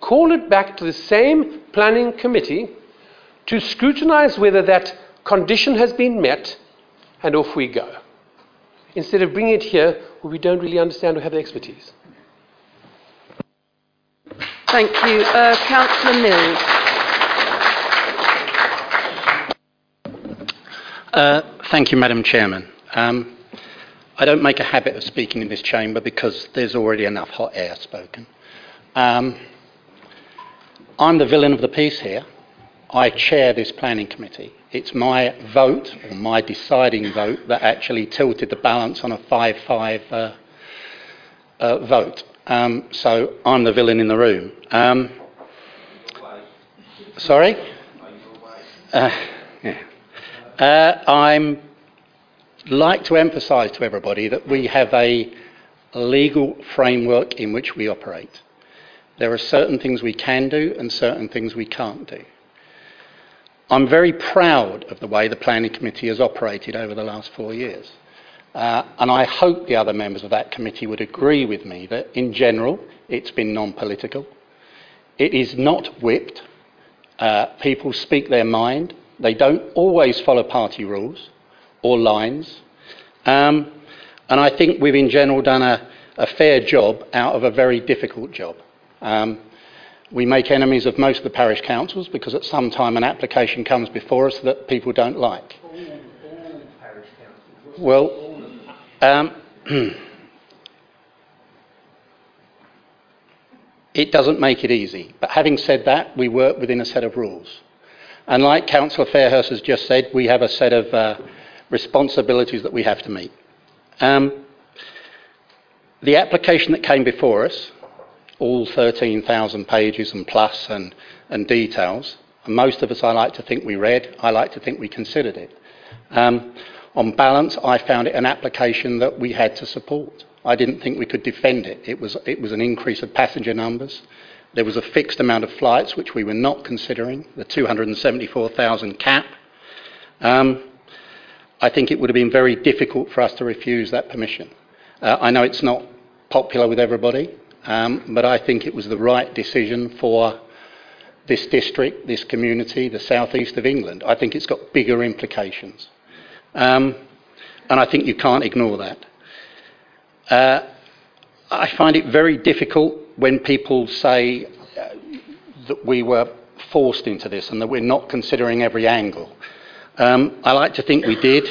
call it back to the same planning committee to scrutinize whether that condition has been met and off we go? Instead of bringing it here where we don't really understand or have the expertise. Thank you. Uh, Councillor Mills. Uh, thank you, Madam Chairman. Um, I don't make a habit of speaking in this chamber because there's already enough hot air spoken. Um, I'm the villain of the piece here. I chair this planning committee. It's my vote, or my deciding vote, that actually tilted the balance on a 5 5 uh, uh, vote. Um, so I'm the villain in the room. Um, sorry? Uh, yeah. Uh, I'm like to emphasise to everybody that we have a legal framework in which we operate. There are certain things we can do and certain things we can't do. I'm very proud of the way the Planning Committee has operated over the last four years. Uh, and I hope the other members of that committee would agree with me that, in general, it's been non political. It is not whipped. Uh, people speak their mind. They don't always follow party rules or lines. Um, and I think we've, in general, done a, a, fair job out of a very difficult job. Um, we make enemies of most of the parish councils because at some time an application comes before us that people don't like. Well, um, it doesn't make it easy. But having said that, we work within a set of rules. And like Councillor Fairhurst has just said, we have a set of uh, responsibilities that we have to meet. Um, the application that came before us, all 13,000 pages and plus and, and details, and most of us I like to think we read, I like to think we considered it. Um, on balance, I found it an application that we had to support. I didn't think we could defend it. It was, it was an increase of passenger numbers. There was a fixed amount of flights, which we were not considering, the 274,000 cap. Um, I think it would have been very difficult for us to refuse that permission. Uh, I know it's not popular with everybody, um, but I think it was the right decision for this district, this community, the southeast of England. I think it's got bigger implications. Um, and I think you can't ignore that. Uh, I find it very difficult when people say uh, that we were forced into this and that we're not considering every angle. Um, I like to think we did.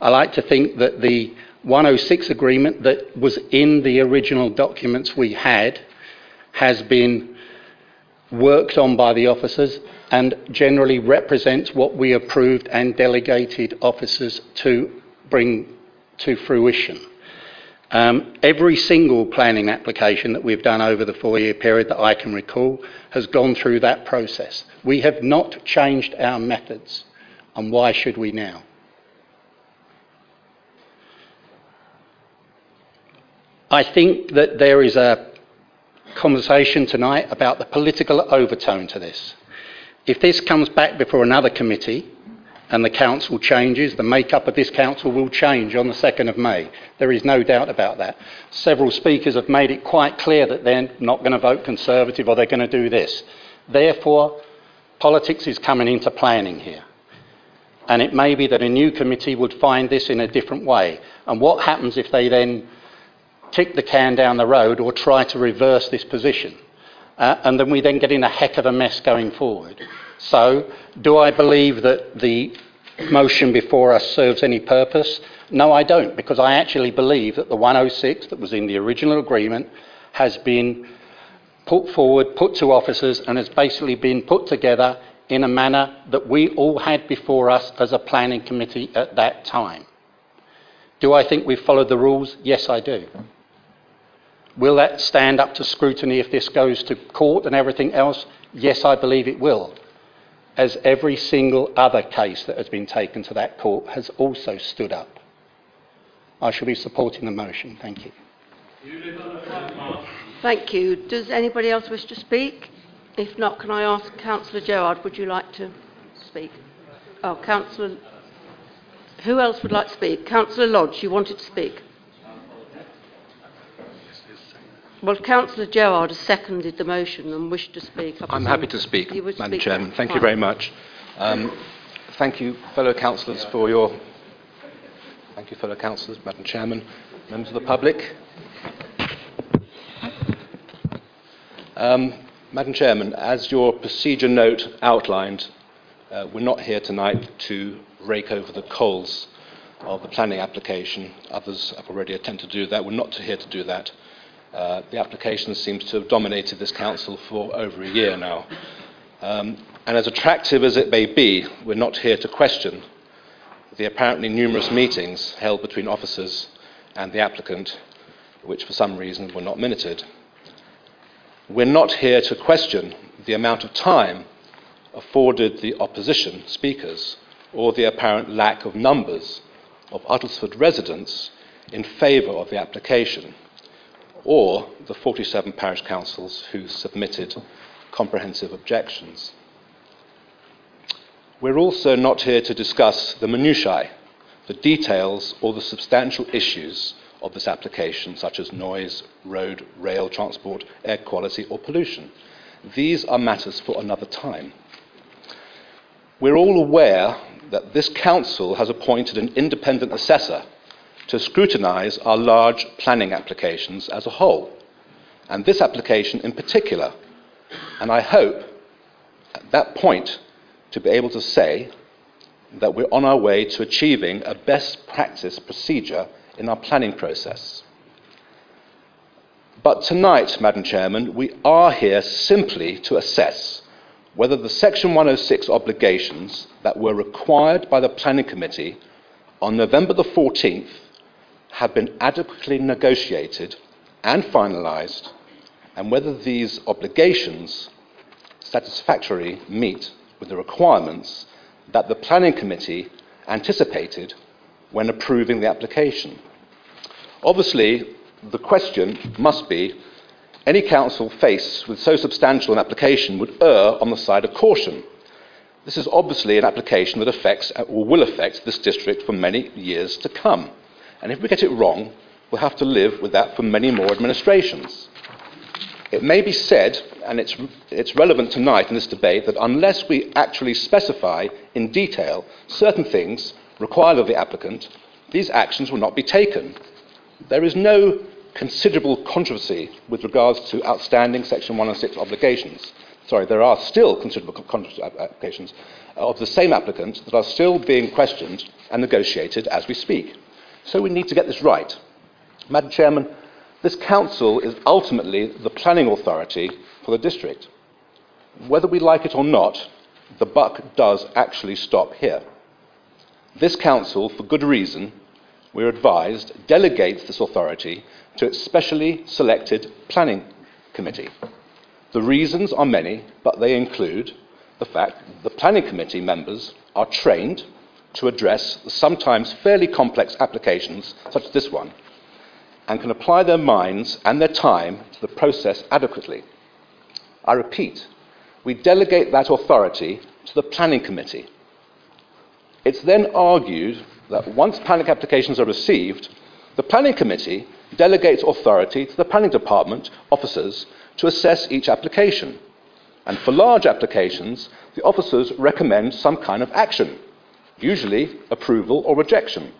I like to think that the 106 agreement that was in the original documents we had has been worked on by the officers and generally represents what we approved and delegated officers to bring to fruition. Um, every single planning application that we've done over the four year period that I can recall has gone through that process. We have not changed our methods, and why should we now? I think that there is a conversation tonight about the political overtone to this. If this comes back before another committee and the council changes, the makeup of this council will change on the 2nd of May. There is no doubt about that. Several speakers have made it quite clear that they're not going to vote Conservative or they're going to do this. Therefore, politics is coming into planning here. And it may be that a new committee would find this in a different way. And what happens if they then kick the can down the road or try to reverse this position. Uh, and then we then get in a heck of a mess going forward. So, do I believe that the motion before us serves any purpose? No, I don't, because I actually believe that the 106 that was in the original agreement has been put forward, put to officers, and has basically been put together in a manner that we all had before us as a planning committee at that time. Do I think we've followed the rules? Yes, I do. Will that stand up to scrutiny if this goes to court and everything else? Yes, I believe it will. As every single other case that has been taken to that court has also stood up. I shall be supporting the motion. Thank you. Thank you. Does anybody else wish to speak? If not, can I ask Councillor Gerard, would you like to speak? Oh, Councillor Who else would like to speak? Councillor Lodge, you wanted to speak. Well, Councillor Gerard has seconded the motion and wished to speak. I I'm happy to speak, Madam speak Chairman. Thank you very much. Um, thank you, fellow councillors, for your. Thank you, fellow councillors, Madam Chairman, members of the public. Um, Madam Chairman, as your procedure note outlined, uh, we're not here tonight to rake over the coals of the planning application. Others have already attempted to do that. We're not here to do that. Uh, the application seems to have dominated this council for over a year now. Um, and as attractive as it may be, we're not here to question the apparently numerous meetings held between officers and the applicant, which for some reason were not minuted. We're not here to question the amount of time afforded the opposition speakers or the apparent lack of numbers of Uttlesford residents in favour of the application or the 47 parish councils who submitted comprehensive objections. We're also not here to discuss the minutiae, the details or the substantial issues of this application, such as noise, road, rail transport, air quality, or pollution. These are matters for another time. We're all aware that this council has appointed an independent assessor to scrutinise our large planning applications as a whole, and this application in particular. And I hope at that point to be able to say that we're on our way to achieving a best practice procedure in our planning process. But tonight, Madam Chairman, we are here simply to assess whether the Section 106 obligations that were required by the Planning Committee on November the 14th have been adequately negotiated and finalised, and whether these obligations satisfactorily meet with the requirements that the Planning Committee anticipated when approving the application. Obviously, the question must be any council faced with so substantial an application would err on the side of caution. This is obviously an application that affects or will affect this district for many years to come. And if we get it wrong, we'll have to live with that for many more administrations. It may be said, and it's, it's relevant tonight in this debate, that unless we actually specify in detail certain things required of the applicant, these actions will not be taken. There is no considerable controversy with regards to outstanding Section 106 obligations. Sorry, there are still considerable controversy uh, applications of the same applicant that are still being questioned and negotiated as we speak. So we need to get this right. Madam Chairman, this council is ultimately the planning authority for the district. Whether we like it or not, the buck does actually stop here. This council, for good reason, we're advised, delegates this authority to its specially selected planning committee. The reasons are many, but they include the fact that the planning committee members are trained to address the sometimes fairly complex applications, such as this one, and can apply their minds and their time to the process adequately. I repeat, we delegate that authority to the planning committee. It's then argued that once planning applications are received, the planning committee delegates authority to the planning department officers to assess each application. And for large applications, the officers recommend some kind of action, usually approval or rejection.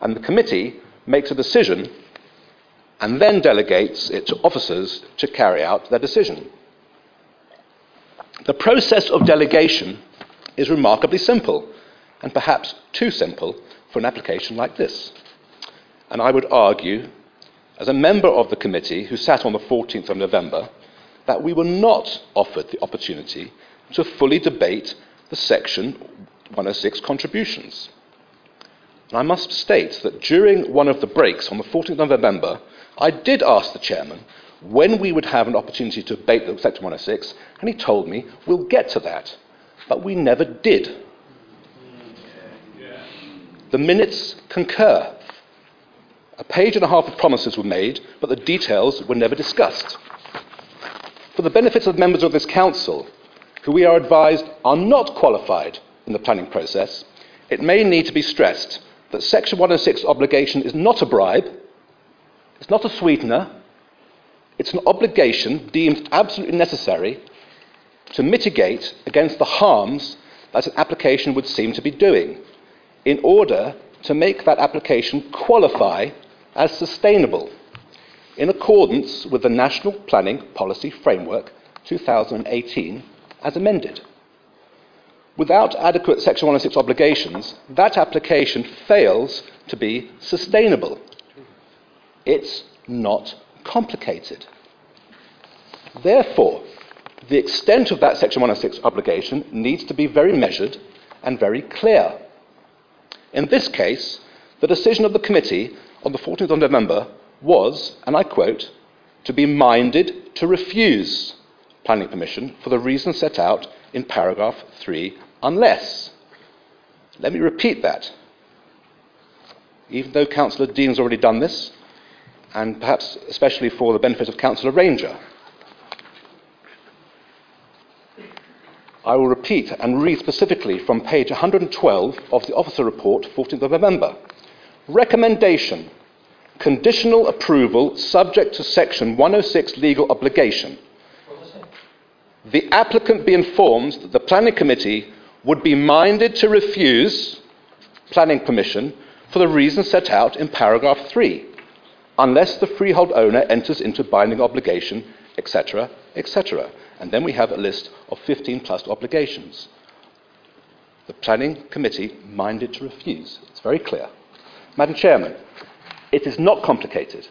And the committee makes a decision and then delegates it to officers to carry out their decision. The process of delegation is remarkably simple, and perhaps too simple for an application like this. And I would argue, as a member of the committee who sat on the 14th of November, that we were not offered the opportunity to fully debate the Section 106 contributions. And I must state that during one of the breaks on the 14th of November, I did ask the chairman when we would have an opportunity to debate the Section 106, and he told me we'll get to that. But we never did. The minutes concur. A page and a half of promises were made, but the details were never discussed. For the benefit of members of this council, who we are advised are not qualified in the planning process, it may need to be stressed that Section 106 obligation is not a bribe, it's not a sweetener, it's an obligation deemed absolutely necessary to mitigate against the harms that an application would seem to be doing in order to make that application qualify as sustainable in accordance with the National Planning Policy Framework 2018 as amended. Without adequate Section 106 obligations, that application fails to be sustainable. It's not complicated. Therefore, the extent of that Section 106 obligation needs to be very measured and very clear. In this case, the decision of the committee on the 14th of November was, and I quote, to be minded to refuse planning permission for the reasons set out in paragraph 3 unless. Let me repeat that. Even though Councillor Dean has already done this, and perhaps especially for the benefit of Councillor Ranger, I will repeat and read specifically from page 112 of the officer report, 14th of November. Recommendation conditional approval subject to section 106 legal obligation. The applicant be informed that the planning committee would be minded to refuse planning permission for the reasons set out in paragraph 3, unless the freehold owner enters into binding obligation, etc., etc. And then we have a list of 15 plus obligations. The planning committee minded to refuse. It's very clear. Madam Chairman, it is not complicated.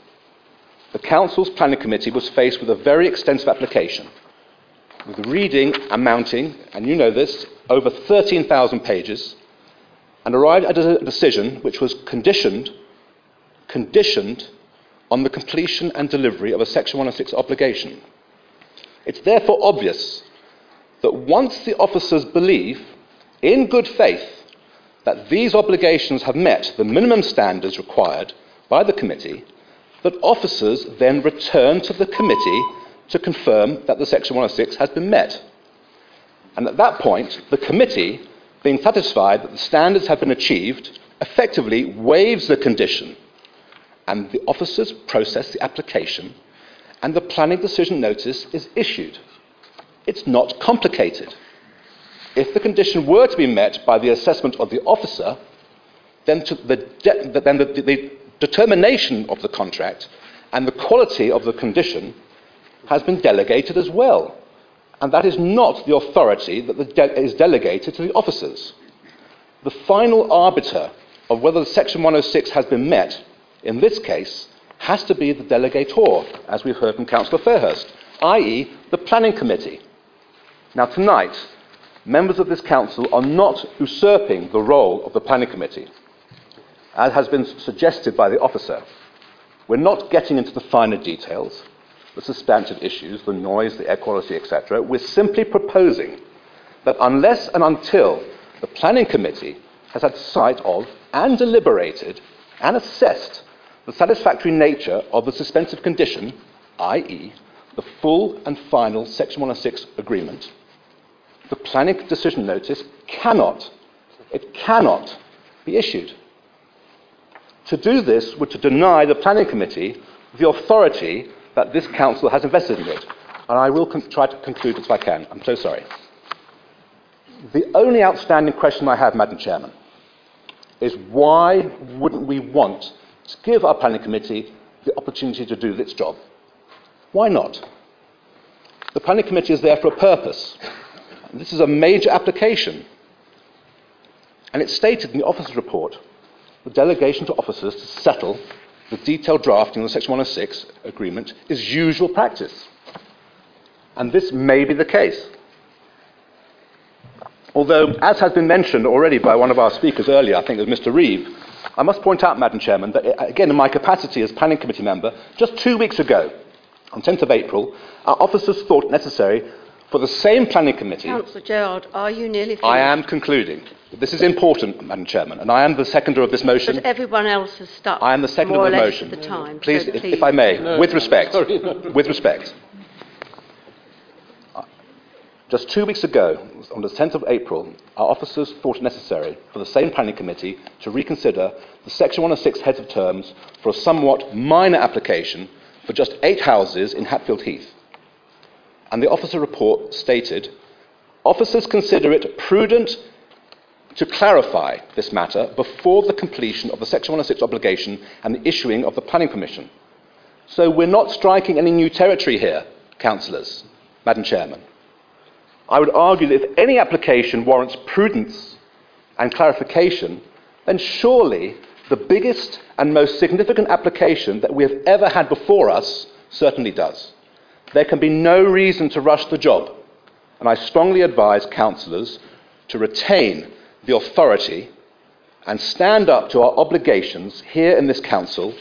The Council's planning committee was faced with a very extensive application, with reading amounting, and you know this, over 13,000 pages, and arrived at a decision which was conditioned, conditioned on the completion and delivery of a Section 106 obligation. It's therefore obvious that once the officers believe, in good faith, that these obligations have met the minimum standards required by the committee, that officers then return to the committee to confirm that the Section 106 has been met. And at that point, the committee, being satisfied that the standards have been achieved, effectively waives the condition, and the officers process the application and the planning decision notice is issued. It's not complicated. If the condition were to be met by the assessment of the officer, then, the, de- then the, the, the determination of the contract and the quality of the condition has been delegated as well. And that is not the authority that de- is delegated to the officers. The final arbiter of whether Section 106 has been met, in this case, has to be the delegator, as we've heard from Councillor Fairhurst, i.e., the Planning Committee. Now, tonight, members of this Council are not usurping the role of the Planning Committee, as has been suggested by the officer. We're not getting into the finer details, the substantive issues, the noise, the air quality, etc. We're simply proposing that unless and until the Planning Committee has had sight of and deliberated and assessed the satisfactory nature of the suspensive condition, i.e., the full and final Section 106 agreement, the planning decision notice cannot, it cannot be issued. To do this would to deny the planning committee the authority that this council has invested in it. And I will con- try to conclude if I can. I'm so sorry. The only outstanding question I have, Madam Chairman, is why wouldn't we want to give our planning committee the opportunity to do its job. Why not? The planning committee is there for a purpose. This is a major application. And it's stated in the officer's report the delegation to officers to settle the detailed drafting of the Section 106 agreement is usual practice. And this may be the case. Although, as has been mentioned already by one of our speakers earlier, I think it was Mr. Reeve, I must point out, Madam Chairman, that uh, again in my capacity as Planning Committee member, just two weeks ago, on 10th of April, our officers thought necessary for the same Planning Committee. Councillor Gerard, are you nearly finished? I am concluding. This is important, Madam Chairman, and I am the seconder of this motion. But everyone else has stuck I am the seconder of the motion. the time. Please, so if, please. if I may, No, with no, respect, sorry. with respect. Just two weeks ago, on the 10th of April, our officers thought it necessary for the same planning committee to reconsider the Section 106 heads of terms for a somewhat minor application for just eight houses in Hatfield Heath. And the officer report stated officers consider it prudent to clarify this matter before the completion of the Section 106 obligation and the issuing of the planning permission. So we're not striking any new territory here, councillors, Madam Chairman. I would argue that if any application warrants prudence and clarification, then surely the biggest and most significant application that we have ever had before us certainly does. There can be no reason to rush the job, and I strongly advise councillors to retain the authority and stand up to our obligations here in this council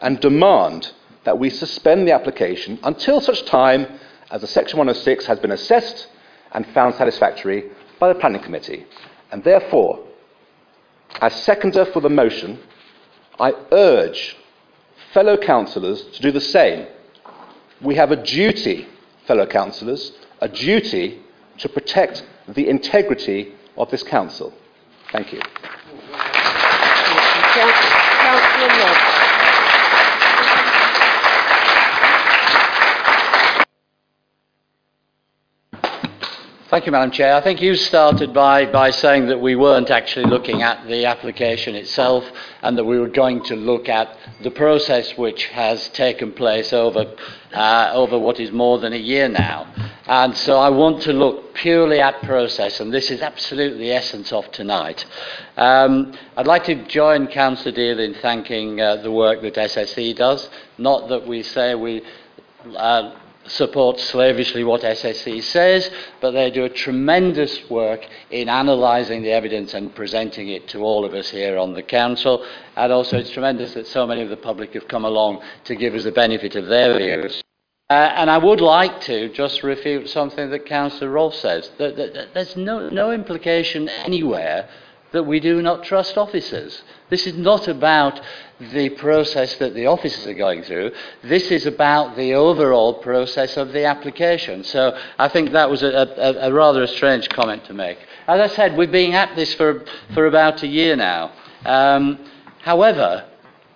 and demand that we suspend the application until such time as the Section 106 has been assessed and found satisfactory by the Planning Committee. And therefore, as seconder for the motion, I urge fellow councillors to do the same. We have a duty, fellow councillors, a duty to protect the integrity of this council. Thank you. Thank you, Madam Chair. I think you started by, by saying that we weren't actually looking at the application itself and that we were going to look at the process which has taken place over, uh, over what is more than a year now. And so I want to look purely at process, and this is absolutely the essence of tonight. Um, I'd like to join Councillor Deal in thanking uh, the work that SSE does. Not that we say we uh, support slavishly what SSE says, but they do a tremendous work in analysing the evidence and presenting it to all of us here on the Council. And also, it's tremendous that so many of the public have come along to give us the benefit of their views. Uh, and I would like to just refute something that Councillor Rolfe says. That, that, that there's no, no implication anywhere that we do not trust officers. This is not about the process that the officers are going through. This is about the overall process of the application. So I think that was a, a, a rather a strange comment to make. As I said, we've been at this for, for about a year now. Um, however,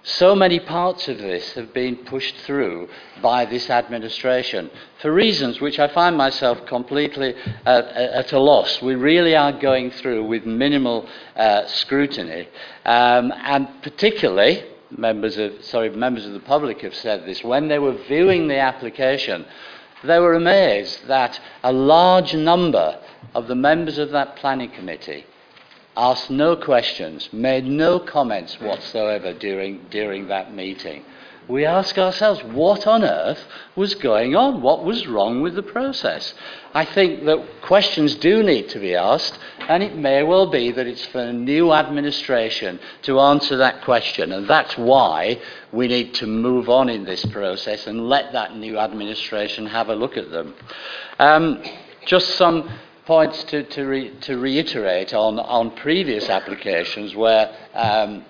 so many parts of this have been pushed through by this administration for reasons which I find myself completely uh, at a loss. We really are going through with minimal uh, scrutiny, um, and particularly members of sorry members of the public have said this when they were viewing the application. They were amazed that a large number of the members of that planning committee asked no questions, made no comments whatsoever during, during that meeting. We ask ourselves, what on earth was going on? What was wrong with the process? I think that questions do need to be asked, and it may well be that it's for a new administration to answer that question, and that's why we need to move on in this process and let that new administration have a look at them. Um, just some points to, to, re, to reiterate on, on previous applications where um,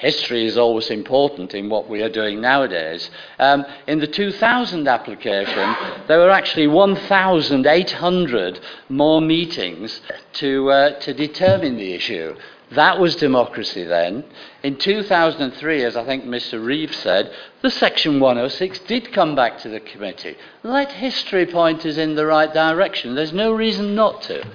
history is always important in what we are doing nowadays. Um, in the 2000 application, there were actually 1,800 more meetings to, uh, to determine the issue. That was democracy then. In 2003, as I think Mr. Reeve said, the Section 106 did come back to the committee. Let history point us in the right direction. There's no reason not to.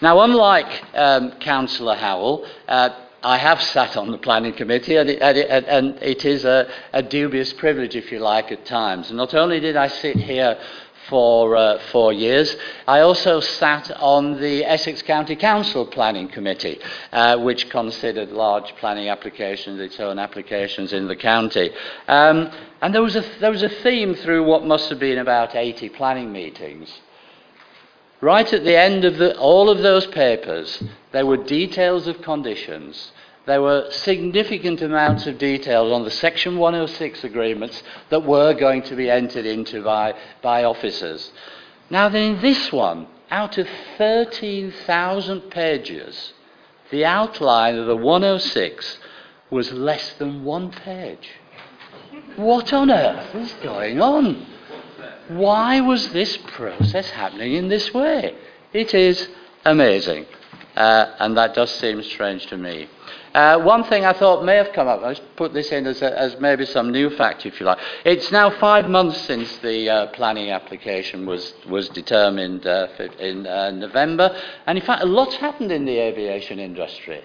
Now, unlike um, Councillor Howell, uh, I have sat on the planning committee, and it, and it, and it is a, a dubious privilege, if you like, at times. Not only did I sit here for uh, four years. I also sat on the Essex County Council Planning Committee, uh, which considered large planning applications, its own applications in the county. Um, and there was, a, there was a theme through what must have been about 80 planning meetings. Right at the end of the, all of those papers, there were details of conditions there were significant amounts of details on the Section 106 agreements that were going to be entered into by, by officers. Now, then, in this one, out of 13,000 pages, the outline of the 106 was less than one page. What on earth is going on? Why was this process happening in this way? It is amazing. Uh, and that does seem strange to me. Uh, one thing I thought may have come up, let's put this in as, a, as maybe some new fact, if you like. It's now five months since the uh, planning application was, was determined uh, in uh, November, and in fact, a lot's happened in the aviation industry.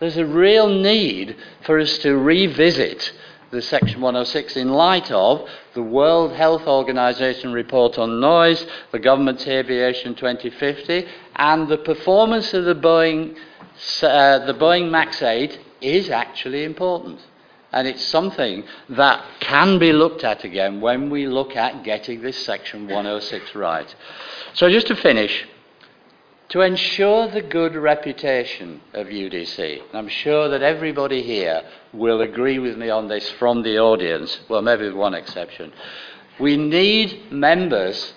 There's a real need for us to revisit the Section 106 in light of the World Health Organization report on noise, the government's Aviation 2050, and the performance of the Boeing, uh, the Boeing MAX 8 is actually important. And it's something that can be looked at again when we look at getting this Section 106 right. So, just to finish, to ensure the good reputation of UDC. I'm sure that everybody here will agree with me on this from the audience, well, maybe with one exception. We need members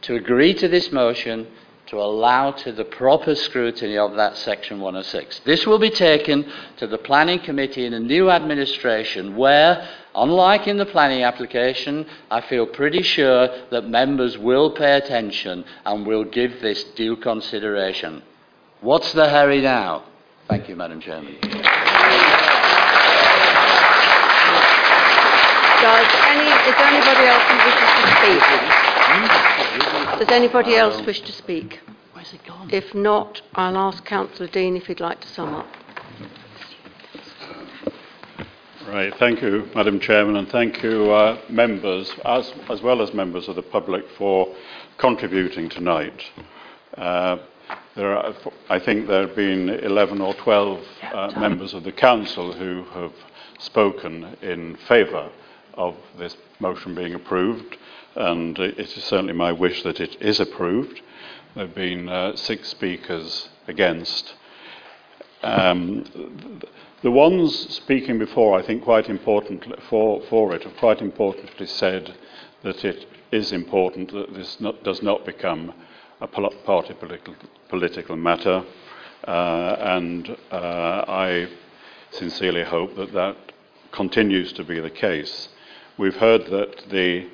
to agree to this motion to allow to the proper scrutiny of that Section 106. This will be taken to the Planning Committee in a new administration where, unlike in the planning application, I feel pretty sure that members will pay attention and will give this due consideration. What's the hurry now? Thank you, Madam Chairman. Does, any, is there anybody else who wishes to speak? Does anybody else wish to speak? Where's it gone? If not, I'll ask Councillor Dean if he'd like to sum up. Right, thank you, Madam Chairman, and thank you, uh, members, as, as well as members of the public, for contributing tonight. Uh, there are, I think there have been 11 or 12 uh, members of the Council who have spoken in favour of this motion being approved and it is certainly my wish that it is approved. There have been uh, six speakers against. Um, the ones speaking before, I think, quite importantly for, for it, have quite importantly said that it is important that this not, does not become a party political, political matter, uh, and uh, I sincerely hope that that continues to be the case. We've heard that the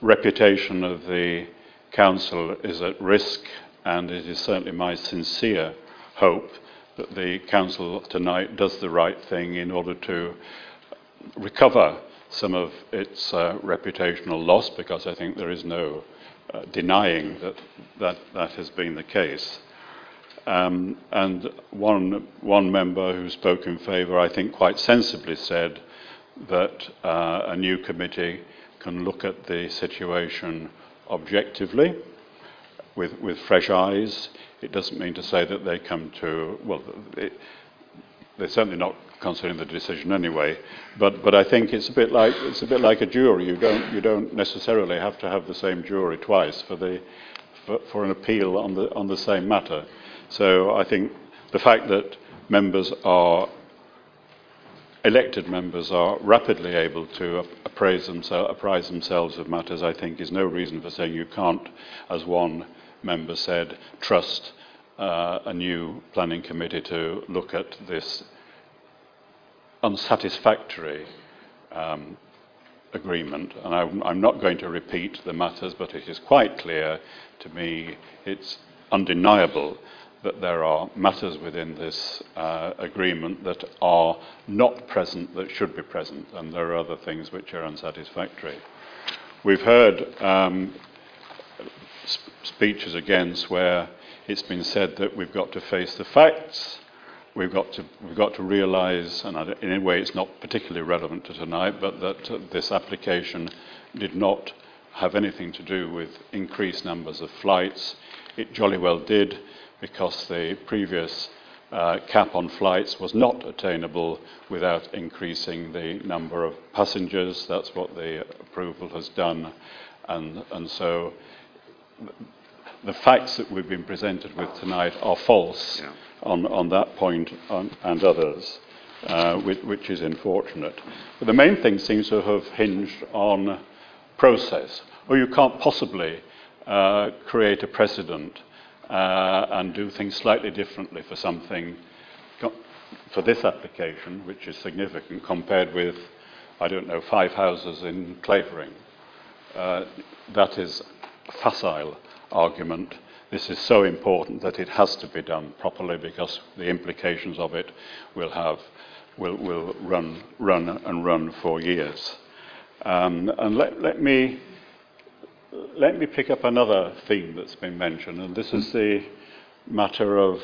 reputation of the Council is at risk, and it is certainly my sincere hope that the Council tonight does the right thing in order to recover some of its uh, reputational loss, because I think there is no uh, denying that, that that has been the case. Um, and one, one member who spoke in favour, I think quite sensibly said that uh, a new committee can look at the situation objectively with, with fresh eyes. It doesn't mean to say that they come to, well, it, they're certainly not considering the decision anyway. But, but I think it's a bit like it's a bit like a jury. You don't you don't necessarily have to have the same jury twice for the for, for an appeal on the on the same matter. So I think the fact that members are elected members are rapidly able to appraise, themselves, apprise themselves of matters, I think, is no reason for saying you can't, as one member said, trust uh, a new planning committee to look at this unsatisfactory um, agreement. And I, I'm not going to repeat the matters, but it is quite clear to me, it's undeniable that there are matters within this uh, agreement that are not present that should be present, and there are other things which are unsatisfactory. We've heard um, sp- speeches against where it's been said that we've got to face the facts, we've got to, we've got to realise, and in a way it's not particularly relevant to tonight, but that uh, this application did not have anything to do with increased numbers of flights. It jolly well did because the previous uh, cap on flights was not attainable without increasing the number of passengers. That's what the approval has done. And, and so the facts that we've been presented with tonight are false yeah. on, on that point on, and others, uh, which, which is unfortunate. But the main thing seems to have hinged on process. Or you can't possibly uh, create a precedent uh, and do things slightly differently for something, for this application, which is significant compared with, I don't know, five houses in Clavering. Uh, that is a facile argument this is so important that it has to be done properly because the implications of it will have will, will run run and run for years. Um, and let, let me let me pick up another theme that's been mentioned, and this is the matter of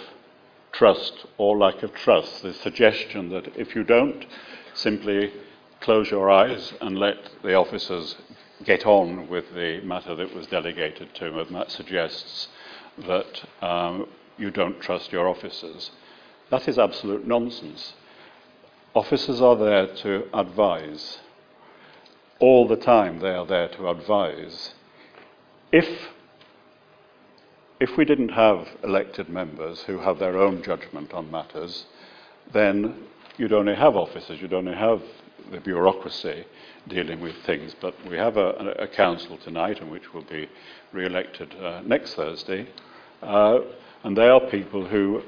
trust or lack of trust. The suggestion that if you don't simply close your eyes and let the officers get on with the matter that was delegated to them, that suggests that um, you don't trust your officers. That is absolute nonsense. Officers are there to advise. All the time they are there to advise. If, if we didn't have elected members who have their own judgment on matters, then you'd only have officers, you'd only have the bureaucracy dealing with things. But we have a, a council tonight, and which will be re-elected uh, next Thursday, uh, and they are people who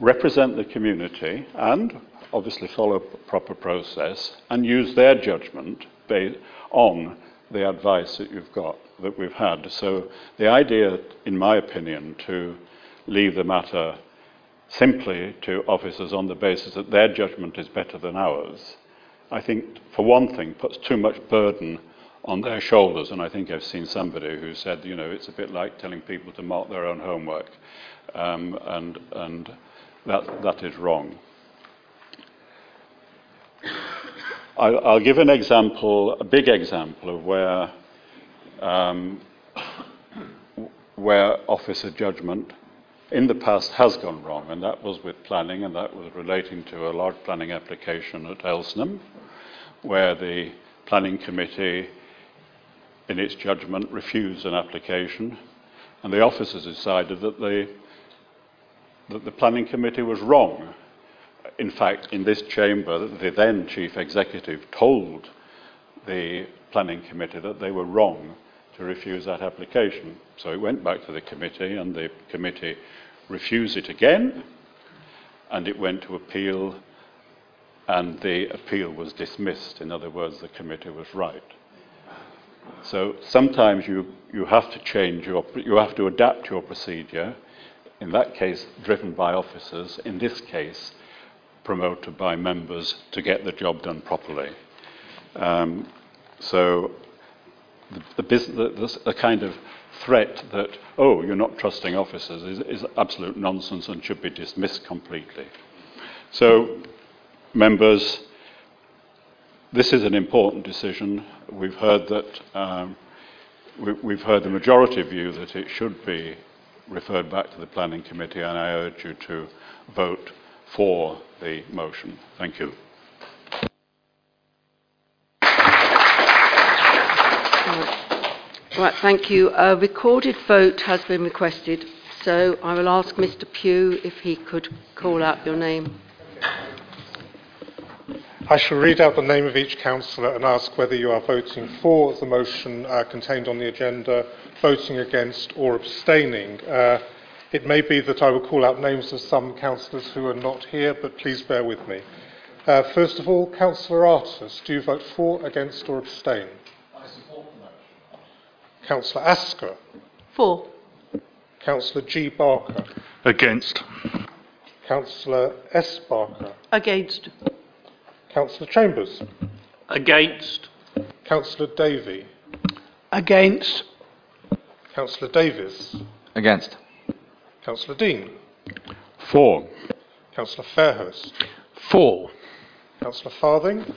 represent the community and obviously follow proper process and use their judgment based on the advice that you've got that we've had. So the idea, in my opinion, to leave the matter simply to officers on the basis that their judgment is better than ours, I think, for one thing, puts too much burden on their shoulders. And I think I've seen somebody who said, you know, it's a bit like telling people to mark their own homework. Um, and and that, that is wrong. I'll, I'll give an example, a big example of where, um, where officer judgment in the past has gone wrong, and that was with planning, and that was relating to a large planning application at Elsenham, where the planning committee, in its judgment, refused an application, and the officers decided that the, that the planning committee was wrong. In fact, in this chamber, the then chief executive told the planning committee that they were wrong to refuse that application. So it went back to the committee, and the committee refused it again, and it went to appeal, and the appeal was dismissed. In other words, the committee was right. So sometimes you, you have to change your, you have to adapt your procedure, in that case, driven by officers, in this case, promoted by members to get the job done properly. Um, so the, the, the, the kind of threat that, oh, you're not trusting officers is, is absolute nonsense and should be dismissed completely. So, members, this is an important decision. We've heard that um, we, we've heard the majority view that it should be referred back to the planning committee, and I urge you to vote for the motion. Thank you. Right, thank you. A recorded vote has been requested, so I will ask Mr. Pugh if he could call out your name. I shall read out the name of each councillor and ask whether you are voting for the motion uh, contained on the agenda, voting against, or abstaining. Uh, it may be that I will call out names of some councillors who are not here, but please bear with me. Uh, first of all, Councillor Artus, do you vote for, against, or abstain? Councillor Asker. For. Councillor G. Barker. Against. Councillor S. Barker. Against. Councillor Chambers. Against. Councillor Davey. Against. Councillor Davis. Against. Councillor Dean. For. Councillor Fairhurst. For. Councillor Farthing.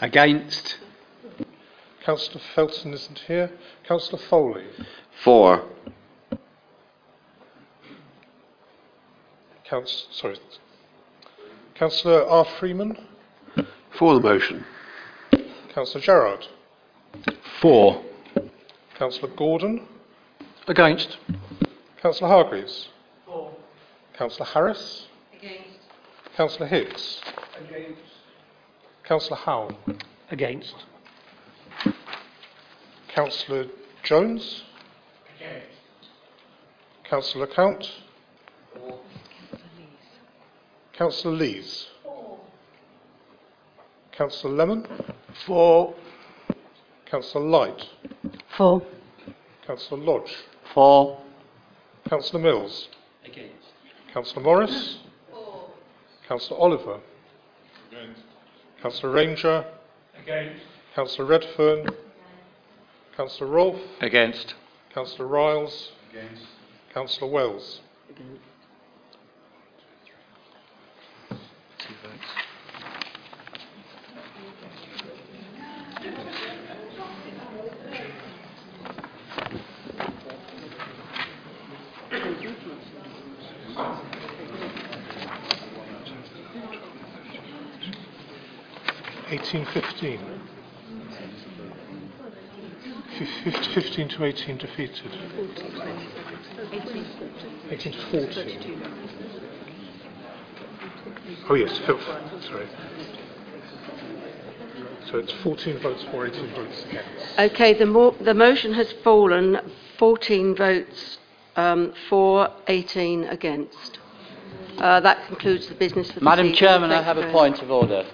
Against. Councillor Felton isn't here. Councillor Foley. For. Council, sorry. Councillor R. Freeman. For the motion. Councillor Gerard. For. Councillor Gordon. Against. Councillor Hargreaves. For. Councillor Harris. Against. Councillor Hicks. Against. Councillor Howell. Against. Councillor Jones. Against. Councillor Count. Councillor Lees. Councillor Lemon. For. Councillor Light. For. Councillor Lodge. For. Councillor Mills? Against. Councillor Morris? For. Councillor Oliver? Against. Councillor Ranger? Against. Councillor Redfern? Councillor Rolfe? Against. Councillor Ryles? Against. Councillor Wells? Eighteen fifteen. Fif- Fifteen to eighteen defeated. Eighteen to forty. Oh yes, fil- sorry. So it's fourteen votes for, eighteen votes against. Okay, the, mo- the motion has fallen 14 votes um, for, 18 against. Uh, that concludes the business for this Madam evening. Chairman, I Thank have a very point of order.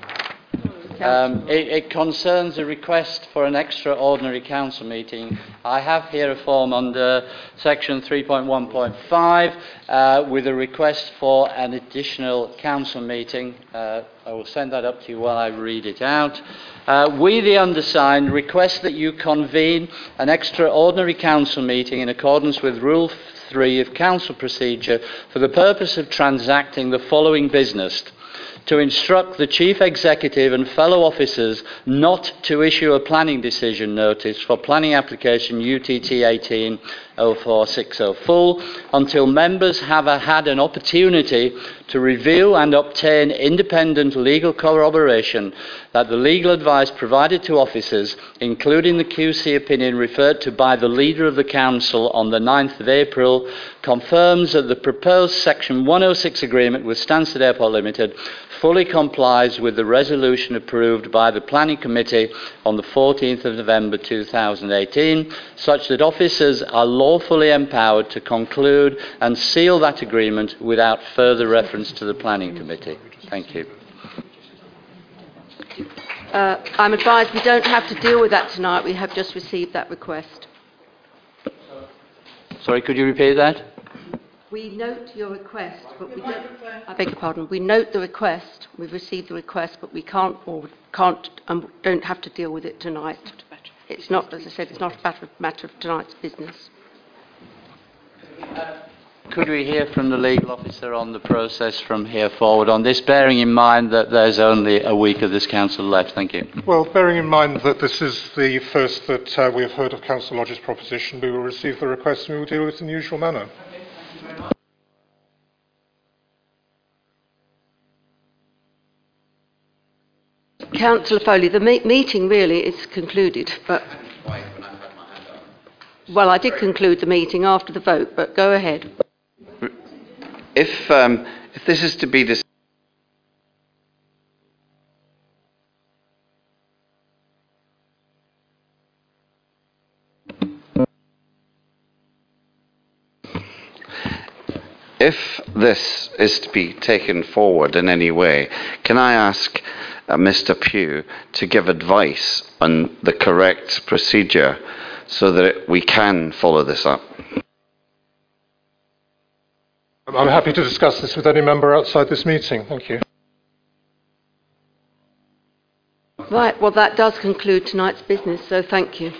Um, it, it concerns a request for an extraordinary council meeting. I have here a form under section 3.1.5 uh, with a request for an additional council meeting. Uh, I will send that up to you while I read it out. Uh, we, the undersigned, request that you convene an extraordinary council meeting in accordance with Rule 3 of Council Procedure for the purpose of transacting the following business to instruct the chief executive and fellow officers not to issue a planning decision notice for planning application UTT 18 04604 until members have had an opportunity to review and obtain independent legal corroboration that the legal advice provided to officers, including the QC opinion referred to by the leader of the council on the 9th of April, confirms that the proposed section 106 agreement with Stansted Airport Limited fully complies with the resolution approved by the planning committee on the 14th of November 2018, such that officers are law lawfully empowered to conclude and seal that agreement without further reference to the Planning Committee. Thank you. Uh, I'm advised we don't have to deal with that tonight. We have just received that request. Sorry, could you repeat that? We note your request, but we don't. I beg your pardon. We note the request. We've received the request, but we can't or can't and don't have to deal with it tonight. It's not, as I said, it's not a matter of tonight's business. Could we hear from the legal officer on the process from here forward on this, bearing in mind that there's only a week of this council left? Thank you. Well, bearing in mind that this is the first that uh, we have heard of Council Lodge's proposition, we will receive the request and we will deal with it in the usual manner. Councillor Foley, the me- meeting really is concluded, but. Well, I did conclude the meeting after the vote, but go ahead. If, um, if this is to be if this is to be taken forward in any way, can I ask uh, Mr. Pugh to give advice on the correct procedure so that it, we can follow this up? I'm happy to discuss this with any member outside this meeting. Thank you. Right, well, that does conclude tonight's business, so thank you.